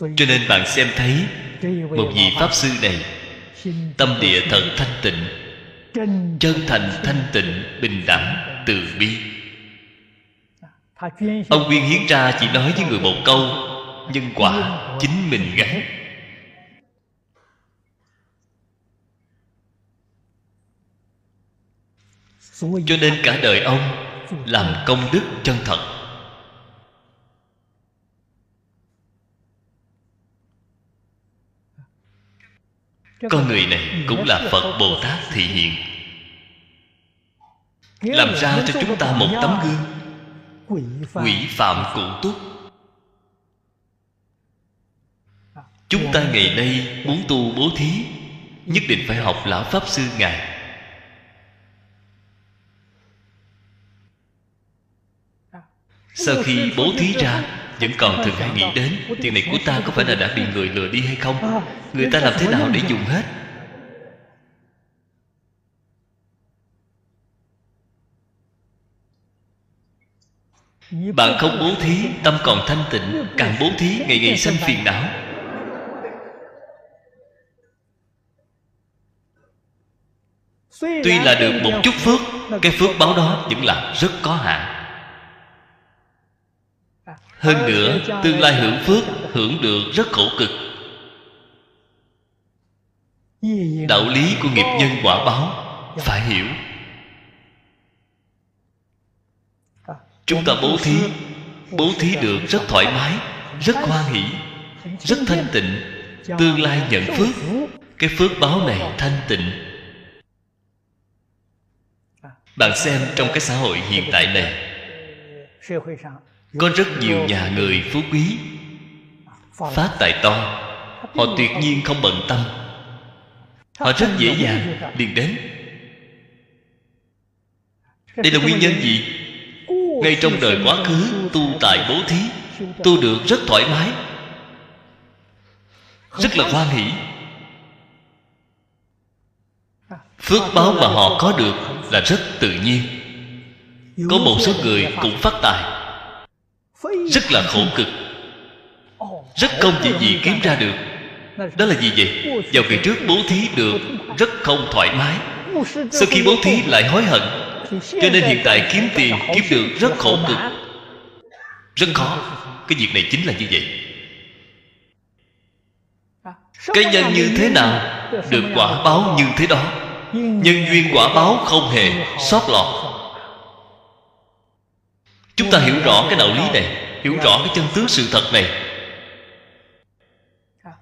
cho nên bạn xem thấy một vị pháp sư này tâm địa thật thanh tịnh chân thành thanh tịnh bình đẳng từ bi. Ông quyên hiến ra chỉ nói với người một câu nhân quả chính mình gánh. cho nên cả đời ông làm công đức chân thật. Con người này cũng là phật bồ tát thị hiện làm ra cho chúng ta một tấm gương. Quỷ phạm cụ túc. Chúng ta ngày nay muốn tu bố thí nhất định phải học lão pháp sư ngài. Sau khi bố thí ra vẫn còn thường hay nghĩ đến tiền này của ta có phải là đã bị người lừa đi hay không? Người ta làm thế nào để dùng hết? Bạn không bố thí, tâm còn thanh tịnh, càng bố thí, ngày ngày sanh phiền não. Tuy là được một chút phước, cái phước báo đó vẫn là rất có hạn hơn nữa, tương lai hưởng phước, hưởng được rất khổ cực. Đạo lý của nghiệp nhân quả báo, phải hiểu. Chúng ta bố thí bố thí được rất thoải mái, rất hoan hỷ rất thanh tịnh. Tương lai nhận phước, cái phước báo này thanh tịnh. Bạn xem trong cái xã hội hiện tại này có rất nhiều nhà người phú quý phát tài to. Họ tuyệt nhiên không bận tâm. Họ rất dễ dàng liền đến. Đây là nguyên nhân gì? Ngay trong đời quá khứ, tu tại bố thí, tu được rất thoải mái. Rất là hoan hỷ. Phước báo mà họ có được là rất tự nhiên. Có một số người cũng phát tài rất là khổ cực. Rất không dễ gì kiếm ra được. Đó là gì vậy? Vào ngày trước bố thí được, rất không thoải mái. Sau khi bố thí lại hối hận. Cho nên hiện tại kiếm tiền kiếm được rất khổ cực. Rất khó. Cái việc này chính là như vậy. Cái nhân như thế nào, được quả báo như thế đó. Nhân duyên quả báo không hề sót lọt chúng ta hiểu rõ cái đạo lý này, hiểu rõ cái chân tướng sự thật này.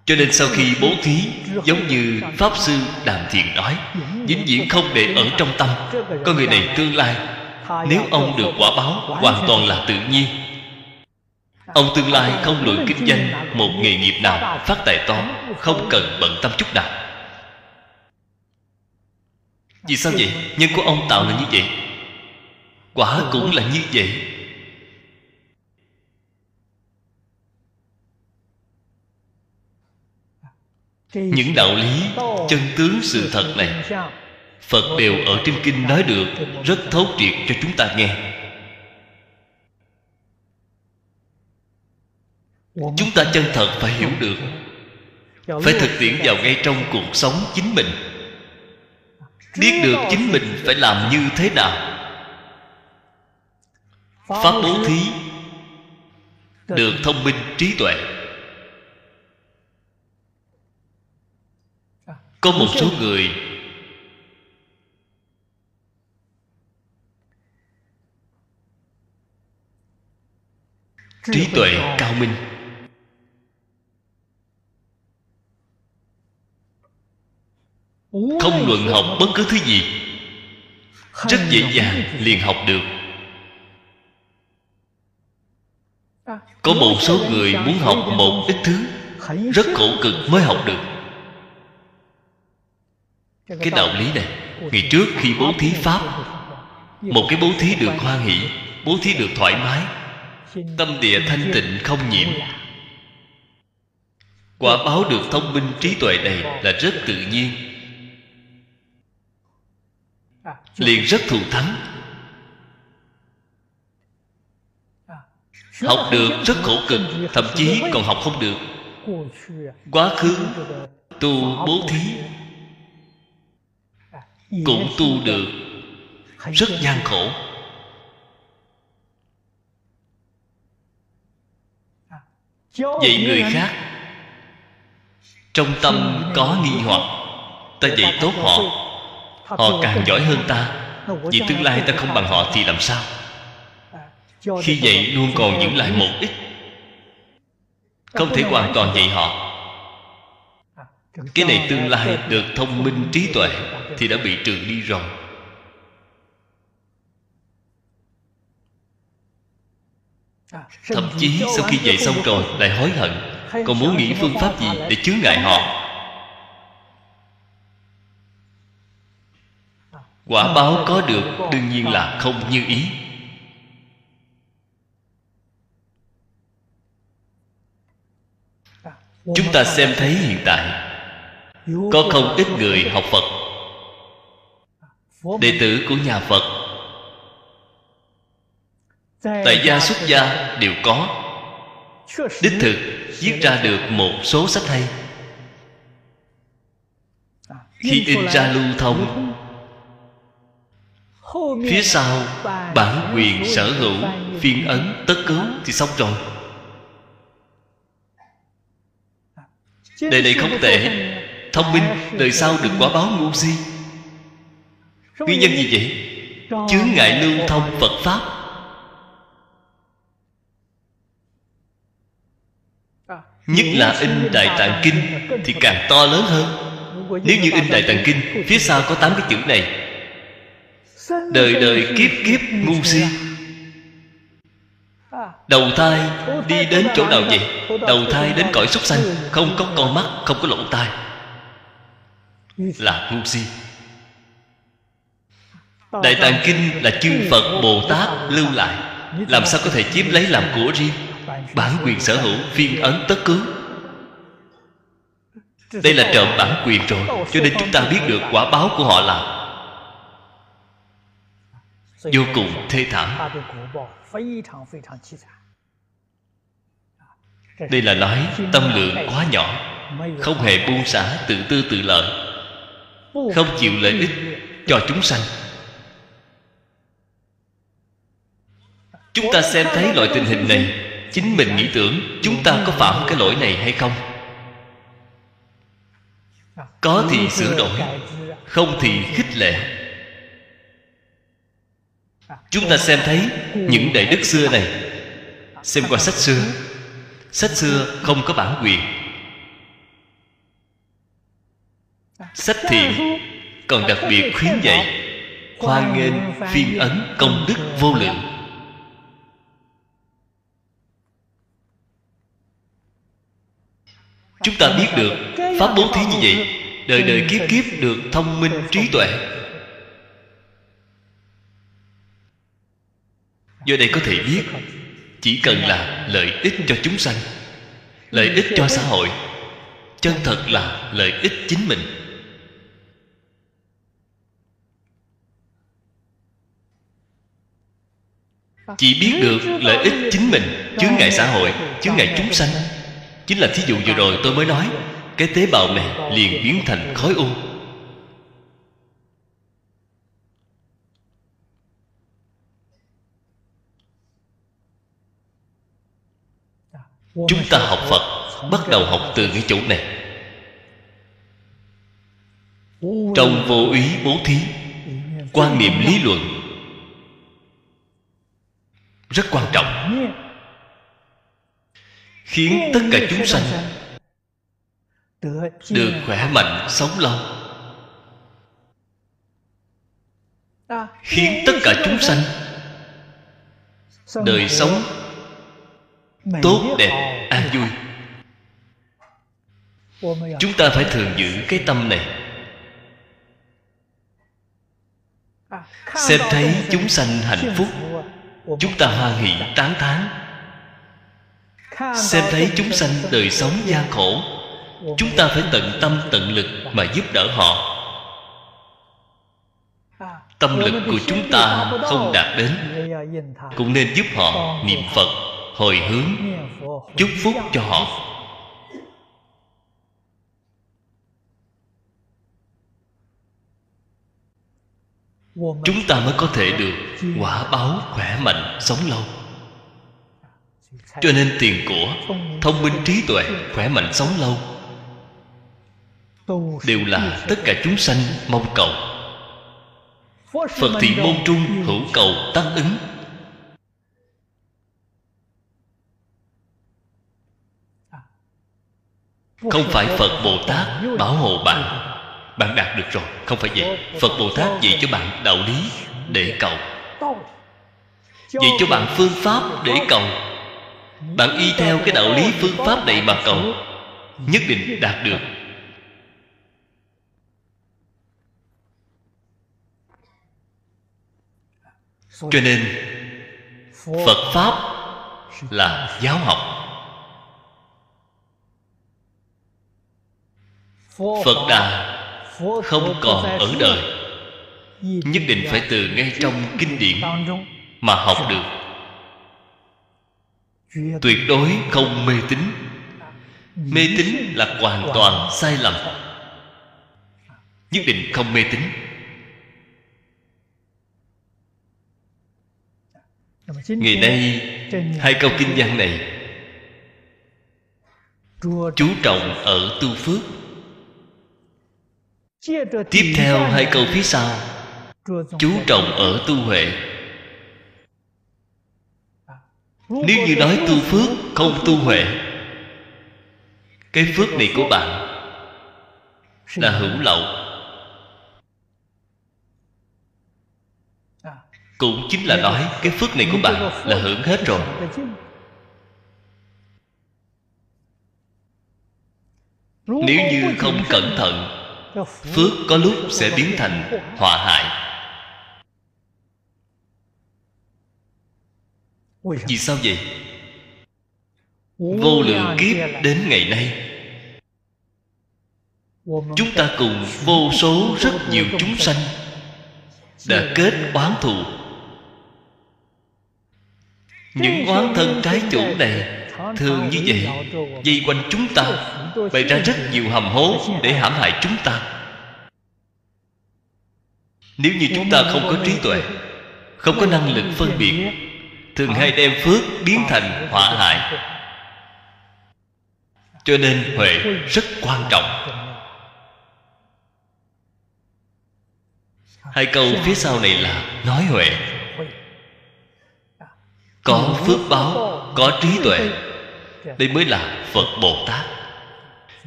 Cho nên sau khi bố thí, giống như pháp sư đàm thiền nói, vĩnh viễn không để ở trong tâm con người này tương lai, nếu ông được quả báo, hoàn toàn là tự nhiên. Ông tương lai không luyện kinh doanh một nghề nghiệp nào, phát tài to, không cần bận tâm chút nào. Vì sao vậy? Nhân của ông tạo là như vậy. Quả cũng là như vậy. Những đạo lý chân tướng sự thật này, phật đều ở trên kinh nói được, rất thấu triệt cho chúng ta nghe. Chúng ta chân thật phải hiểu được, phải thực tiễn vào ngay trong cuộc sống chính mình. Biết được chính mình phải làm như thế nào. Pháp bố thí được thông minh trí tuệ. Có một số người trí tuệ cao minh. Không luận học bất cứ thứ gì. Rất dễ dàng liền học được. Có một số người muốn học một ít thứ rất khổ cực mới học được cái đạo lý này ngày trước khi bố thí pháp một cái bố thí được hoan hỷ bố thí được thoải mái tâm địa thanh tịnh không nhiễm quả báo được thông minh trí tuệ này là rất tự nhiên liền rất thù thắng học được rất khổ cực thậm chí còn học không được quá khứ tu bố thí cũng tu được. Rất gian khổ. Dạy người khác, trong tâm có nghi hoặc, ta dạy tốt họ. Họ càng giỏi hơn ta. Vì tương lai ta không bằng họ thì làm sao? Khi dạy luôn còn giữ lại một ít. Không thể hoàn toàn dạy họ cái này tương lai được thông minh trí tuệ thì đã bị trừ đi rồi. Thậm chí sau khi dạy xong rồi, lại hối hận, còn muốn nghĩ phương pháp gì để chướng ngại họ? Quả báo có được đương nhiên là không như ý. Chúng ta xem thấy hiện tại có không ít người học phật. Đệ tử của nhà phật. Tại gia xuất gia đều có. Đích thực viết ra được một số sách hay. Khi in ra lưu thông phía sau bản quyền sở hữu phiên ấn tất cứu thì xong rồi. Đời này không tệ thông minh, đời sau được quả báo ngu si. Nguyên nhân gì vậy? Chướng ngại lưu thông phật pháp. Nhất là in đại tạng kinh thì càng to lớn hơn. Nếu như in đại tạng kinh, phía sau có tám cái chữ này. Đời đời kiếp kiếp ngu si. Đầu thai đi đến chỗ nào vậy? Đầu thai đến cõi súc sanh, không có con mắt, không có lỗ tai là ngu si đại tạng kinh là chư phật bồ tát lưu lại. Làm sao có thể chiếm lấy làm của riêng? bản quyền sở hữu phiên ấn tất cứu đây là trộm bản quyền rồi cho nên chúng ta biết được quả báo của họ là vô cùng thê thảm. đây là nói tâm lượng quá nhỏ không hề buông xả tự tư tự lợi không chịu lợi ích cho chúng sanh. Chúng ta xem thấy loại tình hình này, chính mình nghĩ tưởng chúng ta có phạm cái lỗi này hay không? Có thì sửa đổi, không thì khích lệ. Chúng ta xem thấy những đại đức xưa này. Xem qua sách xưa. Sách xưa không có bản quyền. Sách thiện còn đặc biệt khuyến dạy khoa nghênh phiên ấn công đức vô lượng. Chúng ta biết được pháp bố thí như vậy, đời đời kiếp kiếp được thông minh trí tuệ. Do đây có thể biết, chỉ cần là lợi ích cho chúng sanh, lợi ích cho xã hội, chân thật là lợi ích chính mình. Chỉ biết được lợi ích chính mình, chướng ngại xã hội, chướng ngại chúng sanh. Chính là thí dụ vừa rồi tôi mới nói, cái tế bào này liền biến thành khói u. Chúng ta học phật, bắt đầu học từ cái chỗ này. Trong vô úy bố thí, quan niệm lý luận rất quan trọng. Khiến tất cả chúng sanh được khỏe mạnh, sống lâu. Khiến tất cả chúng sanh đời sống tốt, đẹp, an vui. Chúng ta phải thường giữ cái tâm này. Xem thấy chúng sanh hạnh phúc chúng ta hoan hỷ tán thán. Xem thấy chúng sanh đời sống gian khổ, chúng ta phải tận tâm tận lực mà giúp đỡ họ. Tâm lực của chúng ta không đạt đến, cũng nên giúp họ niệm phật hồi hướng, chúc phúc cho họ. Chúng ta mới có thể được quả báo khỏe mạnh sống lâu. Cho nên tiền của, thông minh trí tuệ, khỏe mạnh sống lâu đều là tất cả chúng sanh mong cầu. Phật thị môn trung hữu cầu tác ứng. Không phải phật bồ tát bảo hộ bạn bạn đạt được rồi, không phải vậy. Phật bồ tát dạy cho bạn đạo lý để cầu. Dạy cho bạn phương pháp để cầu. Bạn y theo cái đạo lý phương pháp này mà cầu. Nhất định đạt được. Cho nên, phật pháp là giáo học. Phật đà không còn ở đời. Nhất định phải từ ngay trong kinh điển mà học được. Tuyệt đối không mê tín. Mê tín là hoàn toàn sai lầm. Nhất định không mê tín. Ngày nay, hai câu kinh văn này chú trọng ở tu phước tiếp theo hai câu phía sau. Chú trọng ở tu huệ. Nếu như nói tu phước, không tu huệ, cái phước này của bạn là hữu lậu. Cũng chính là nói cái phước này của bạn là hưởng hết rồi. Nếu như không cẩn thận phước có lúc sẽ biến thành họa hại. Vì sao vậy? Vô lượng kiếp đến ngày nay, chúng ta cùng vô số rất nhiều chúng sanh đã kết oán thù. Những oán thân trái chủ này thường như vậy dây quanh chúng ta bày ra rất nhiều hầm hố để hãm hại chúng ta. Nếu như chúng ta không có trí tuệ, không có năng lực phân biệt, thường hay đem phước biến thành họa hại. Cho nên huệ rất quan trọng. Hai câu phía sau này là nói huệ. Có phước báo, có trí tuệ, đây mới là phật bồ tát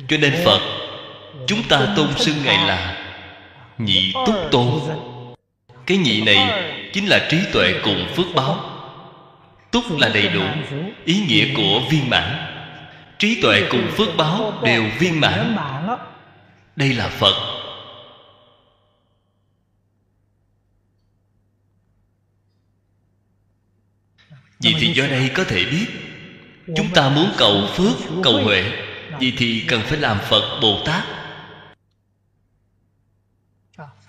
cho nên phật, chúng ta tôn xưng ngài là nhị túc tôn cái nhị này chính là trí tuệ cùng phước báo. Túc là đầy đủ ý nghĩa của viên mãn. Trí tuệ cùng phước báo đều viên mãn. Đây là phật. Vì thì do đây có thể biết, chúng ta muốn cầu phước, cầu huệ vì thì cần phải làm phật bồ tát.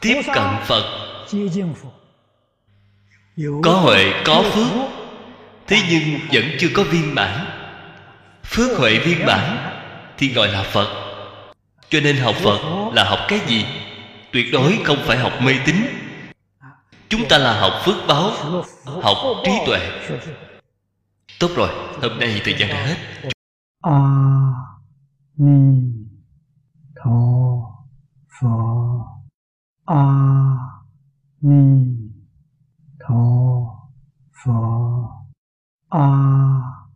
Tiếp cận phật. Có huệ, có phước. Thế nhưng vẫn chưa có viên mãn. Phước huệ viên mãn thì gọi là phật. Cho nên học phật là học cái gì? Tuyệt đối không phải học mê tín. Chúng ta là học phước báo, học trí tuệ. Tốt rồi, hôm nay thời gian đã hết. À. 弥陀佛阿弥陀佛阿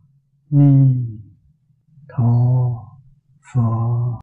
弥陀佛。